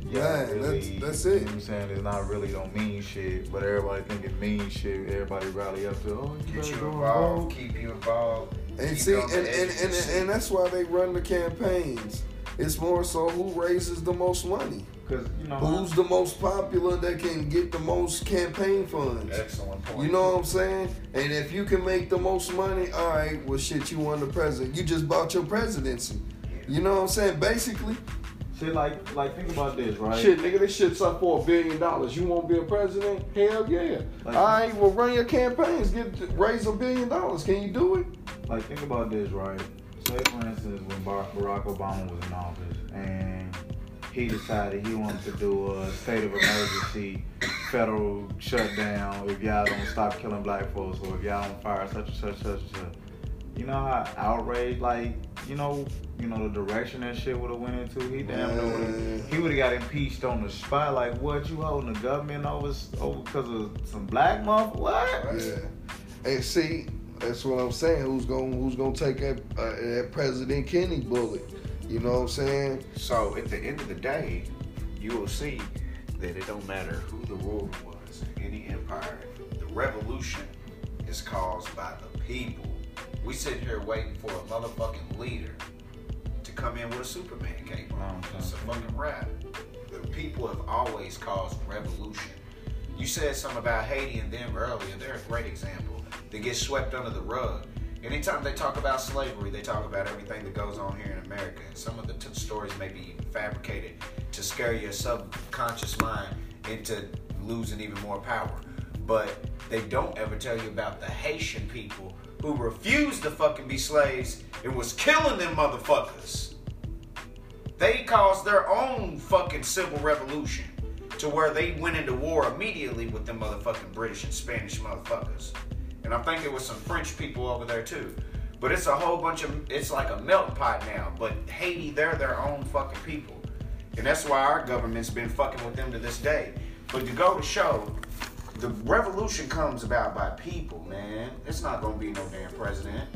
Yeah, that's- that's it. You know what I'm saying? It's not really don't mean shit, but everybody think it means shit. Everybody rally up to, oh, you Get you go involved, keep you involved. And see, you and, and, and, and, that's why they run the campaigns. It's more so who raises the most money. Cause you know, Who's the most popular that can get the most campaign funds? Excellent point. You know what I'm saying? And if you can make the most money, all right, well, shit, you won the president. You just bought your presidency. You know what I'm saying? Basically, shit like like think about this, right? shit, nigga, this shit's up for a billion dollars. You won't be a president? Hell yeah. Like- all right, well, run your campaigns, get raise a billion dollars. Can you do it? Like think about this, right? Say for instance, when Bar- Barack Obama was in office and he decided he wanted to do a state of emergency, federal shutdown if y'all don't stop killing black folks or if y'all don't fire such and such, such and such. You know how outraged, like you know, you know the direction that shit would have went into. He damn near would. He would have got impeached on the spot. Like what? You holding the government over over because of some black month? What? Yeah. And see, that's what I'm saying. Who's gonna Who's gonna take that uh, that President Kennedy bullet? You know what I'm saying? So at the end of the day, you will see that it don't matter who the ruler was in any empire. The revolution is caused by the people. We sit here waiting for a motherfucking leader to come in with a Superman cape on. It's a fucking rap. The people have always caused revolution. You said something about Haiti and them earlier. They're a great example. They get swept under the rug. Anytime they talk about slavery, they talk about everything that goes on here in America. And some of the t- stories may be fabricated to scare your subconscious mind into losing even more power. But they don't ever tell you about the Haitian people who refused to fucking be slaves and was killing them motherfuckers. They caused their own fucking civil revolution to where they went into war immediately with them motherfucking British and Spanish motherfuckers. And I think it was some French people over there too. But it's a whole bunch of, it's like a melting pot now. But Haiti, they're their own fucking people. And that's why our government's been fucking with them to this day. But to go to show, the revolution comes about by people, man. It's not gonna be no damn president.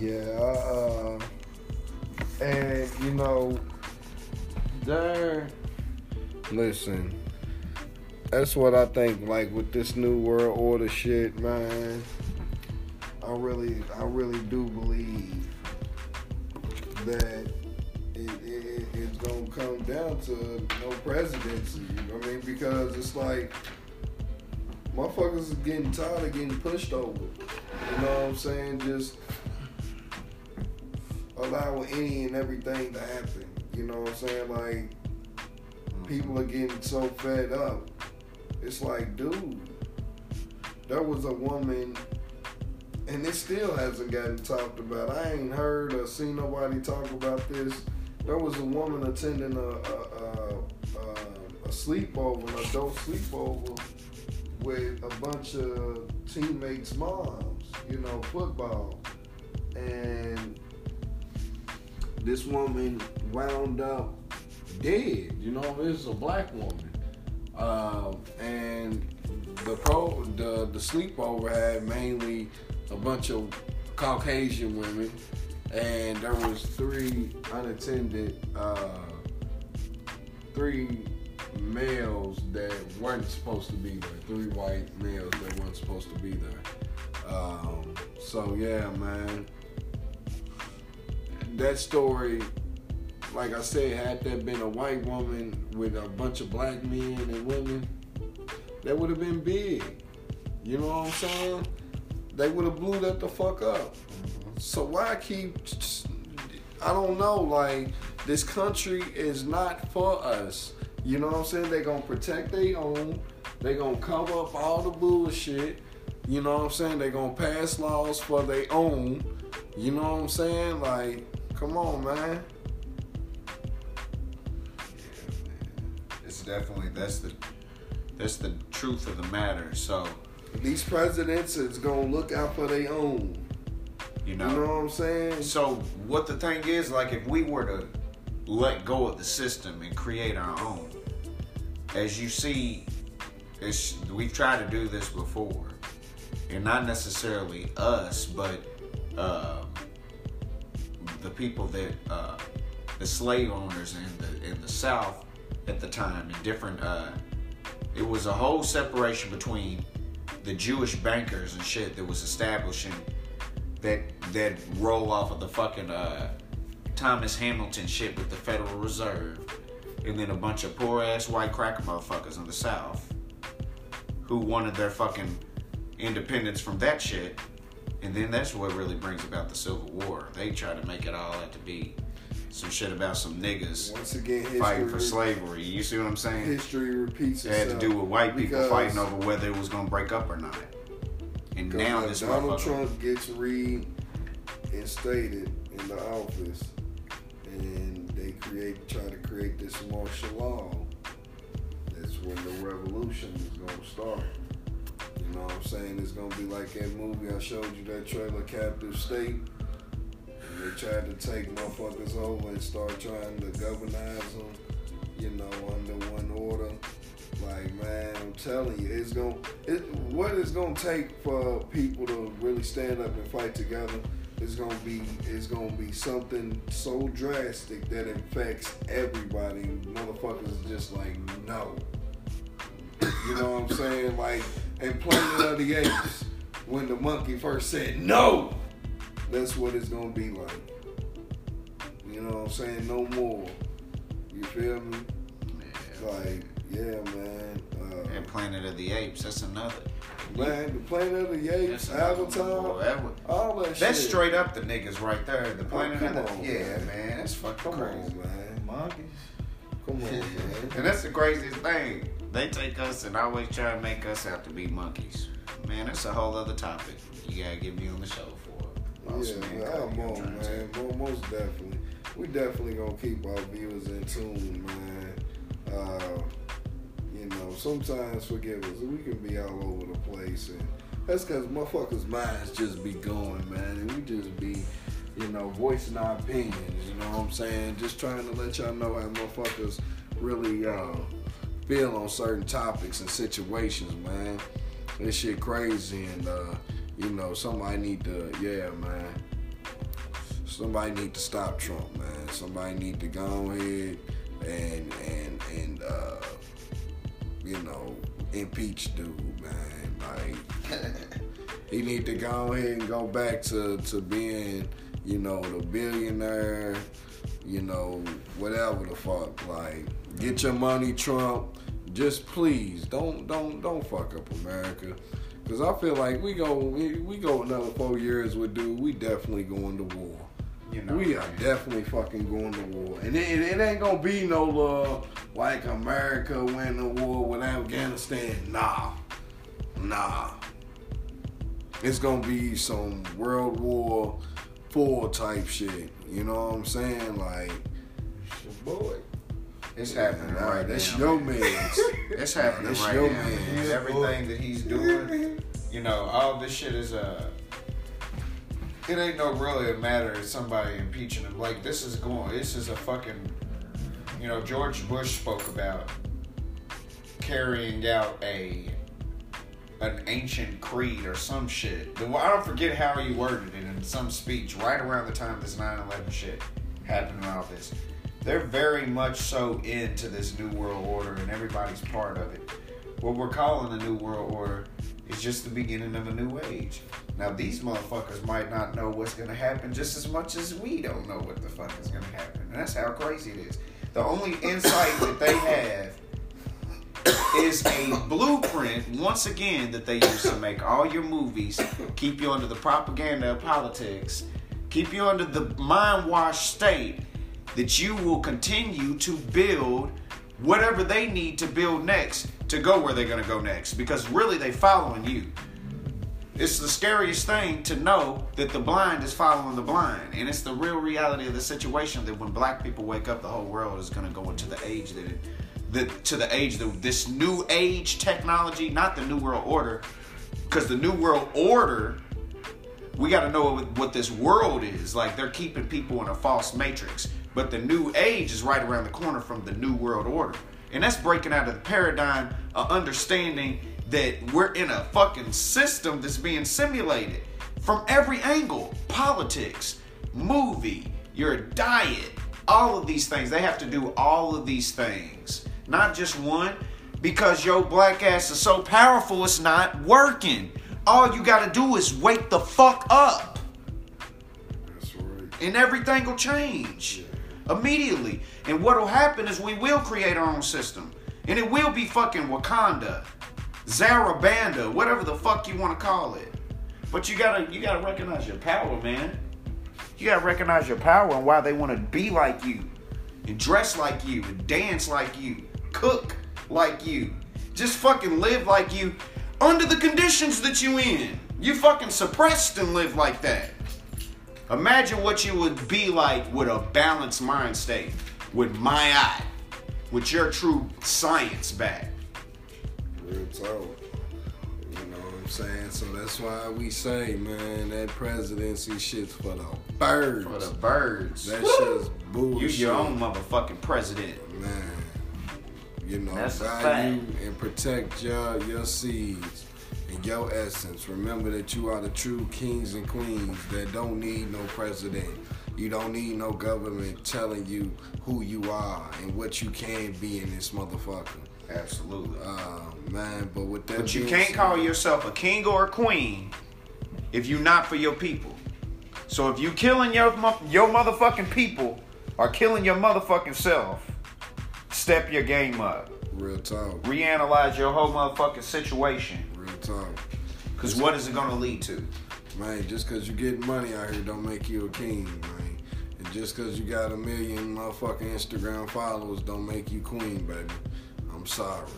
Yeah. Uh, and you know, there. Listen, that's what I think. Like with this new world order shit, man. I really, I really do believe that it, it, it's gonna come down to no presidency. You know what I mean? Because it's like motherfuckers is getting tired of getting pushed over. You know what I'm saying? Just allowing any and everything to happen. You know what I'm saying? Like people are getting so fed up. It's like, dude, there was a woman, and it still hasn't gotten talked about. I ain't heard or seen nobody talk about this. There was a woman attending a a, a, a, sleepover, an adult sleepover, with a bunch of teammates' moms. You know, football, and this woman wound up dead. You know, this is a black woman, um, and the pro the the sleepover had mainly a bunch of Caucasian women, and there was three unattended, uh, three males that weren't supposed to be there. Three white males that weren't supposed to be there. Um, so yeah, man that story like I said, had there been a white woman with a bunch of black men and women, that would have been big. You know what I'm saying? They would have blew that the fuck up. So why keep? I don't know. Like this country is not for us. You know what I'm saying? They gonna protect their own. They gonna cover up all the bullshit. You know what I'm saying? They gonna pass laws for their own. You know what I'm saying? Like, come on, man. It's definitely that's the that's the truth of the matter. So These presidents is gonna look out for their own. you You know. know what I'm saying? So what the thing is, like, if we were to let go of the system and create our own, as you see, it's we've tried to do this before, and not necessarily us, but um, the people that uh, the slave owners in the in the South at the time, in different. Uh, it was a whole separation between the Jewish bankers and shit that was establishing that that roll off of the fucking uh, Thomas Hamilton shit with the Federal Reserve, and then a bunch of poor ass white cracker motherfuckers in the South who wanted their fucking independence from that shit, and then that's what really brings about the Civil War. They try to make it all out to be some shit about some niggas Once again, history, fighting for slavery. You see what I'm saying? history repeats itself. It had to do with white people fighting over whether it was gonna break up or not. And now this Donald. Trump gets reinstated in the office, and they create try to create this martial law. That's when the revolution is gonna start. You know what I'm saying? It's gonna be like that movie I showed you, that trailer, Captive State. And they tried to take motherfuckers over and start trying to governize them, you know, under one order. Like man, I'm telling you, it's gonna it what it's gonna take for people to really stand up and fight together is gonna be is gonna be something so drastic that affects everybody. Motherfuckers just like no. You know what I'm saying? Like in Planet of the Apes, when the monkey first said no, that's what it's gonna be like. You know what I'm saying? No more. You feel me? Like, yeah, man. Uh, And Planet of the Apes, that's another. man, the Planet of the Apes, That's another one, boy. Avatar, That would- all that That's shit. straight up the niggas right there. The Planet come of the on, Yeah, man. man. That's fucking Come crazy. on, man. Monkeys. Come on, man. And that's the craziest thing. They take us and always try to make us out to be monkeys. Man, that's a whole other topic. You gotta get me on the show for. Lost Yeah, man, I'm on, man. Mo- Most definitely. We definitely gonna keep our viewers in tune, man. Uh, you know, sometimes forgive us. We can be all over the place, and that's because motherfuckers' minds just be going, man, and we just be, you know, voicing our opinions. You know what I'm saying? Just trying to let y'all know how motherfuckers really uh, feel on certain topics and situations, man. This shit crazy, and uh, you know, somebody need to, yeah, man. Somebody need to stop Trump, man. Somebody need to go ahead and and and uh, you know impeach dude, man. Like [LAUGHS] he need to go ahead and go back to to being, you know, the billionaire, you know, whatever the fuck. Like get your money, Trump. Just please don't don't don't fuck up America. Cause I feel like we go we, we go another four years with dude, we definitely going to war. You know, We are definitely fucking going to war, and it, it ain't gonna be no love like America win the war with Afghanistan. Nah, nah. It's gonna be some World War Four type shit. You know what I'm saying? Like, it's your boy. It's happening Nah, right that's now. your man. It's happening That's right your now. man. man. Everything that he's doing, you know, all this shit is Uh, it ain't no really a matter of somebody impeaching him. Like this is going. This is a fucking. You know, George Bush spoke about carrying out a an ancient creed or some shit. The- I don't forget how he worded it in some speech right around the time this 9/11 shit happened and all this. They're very much so into this new world order and everybody's part of it. What we're calling the new world order is just the beginning of a new age. Now these motherfuckers might not know what's gonna happen just as much as we don't know what the fuck is gonna happen. And that's how crazy it is. The only insight that they have is a blueprint, once again, that they use to make all your movies, keep you under the propaganda of politics, keep you under the mind washed state that you will continue to build whatever they need to build next to go where they're going to go next because really they following you. It's the scariest thing to know that the blind is following the blind and it's the real reality of the situation that when black people wake up the whole world is going to go into the age that it the, to the age that this new age technology not the new world order because the new world order we got to know what, what this world is. Like they're keeping people in a false matrix but the new age is right around the corner from the new world order. And that's breaking out of the paradigm of understanding that we're in a fucking system that's being simulated from every angle. Politics, movie, your diet, all of these things. They have to do all of these things, not just one, because your black ass is so powerful, it's not working. All you gotta do is wake the fuck up, That's right. and everything will change immediately. And what'll happen is we will create our own system, and it will be fucking Wakanda, Zarabanda, whatever the fuck you want to call it. But you gotta you gotta recognize your power, man. You gotta recognize your power and why they want to be like you, and dress like you, and dance like you, cook like you, just fucking live like you, under the conditions that you in. You fucking suppressed and live like that. Imagine what you would be like with a balanced mind state, with my eye, with your true science back. Real talk. You know what I'm saying? So that's why we say, man, that presidency shit's for the birds. For the birds. that shit's bullshit. You your own motherfucking president. Man. You know, That's value and protect your your seeds your essence. Remember that you are the true kings and queens that don't need no president. You don't need no government telling you who you are and what you can be in this motherfucker. Absolutely. Uh, man, but with that But you can't said- call yourself a king or a queen if you're not for your people. So if you killing your your motherfucking people or killing your motherfucking self, step your game up. real talk. Reanalyze your whole motherfucking situation. Real talk. Cause what is it gonna lead to? Man, just cause you get money out here don't make you a king, man. And just cause you got a million motherfucking Instagram followers don't make you queen, baby. I'm sorry.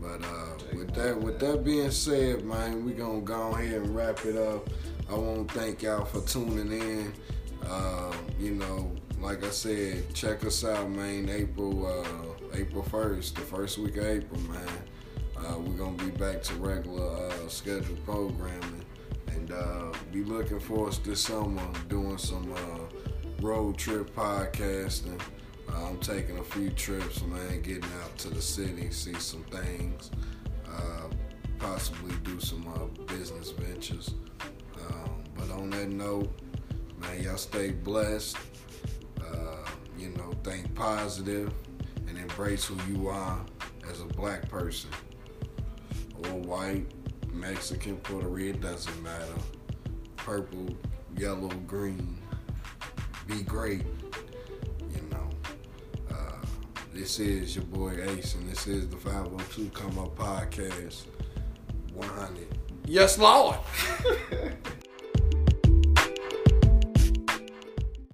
But uh, with that with that being said, man, we gonna go ahead and wrap it up. I want to thank y'all for tuning in. Uh, you know, like I said, check us out, man. April uh, April first, the first week of April, man. Uh, we're gonna be back to regular uh, scheduled programming, and uh, be looking for us this summer doing some uh, road trip podcasting. Uh, I'm taking a few trips, man, getting out to the city, see some things, possibly do some business ventures. Um, but on that note, man, y'all stay blessed. You know, think positive and embrace who you are as a black person or white, Mexican, Puerto Rican, doesn't matter. Purple, yellow, green. Be great. You know. Uh, this is your boy Ace, and this is the 502 Come Up Podcast 100. Yes, Lord. [LAUGHS]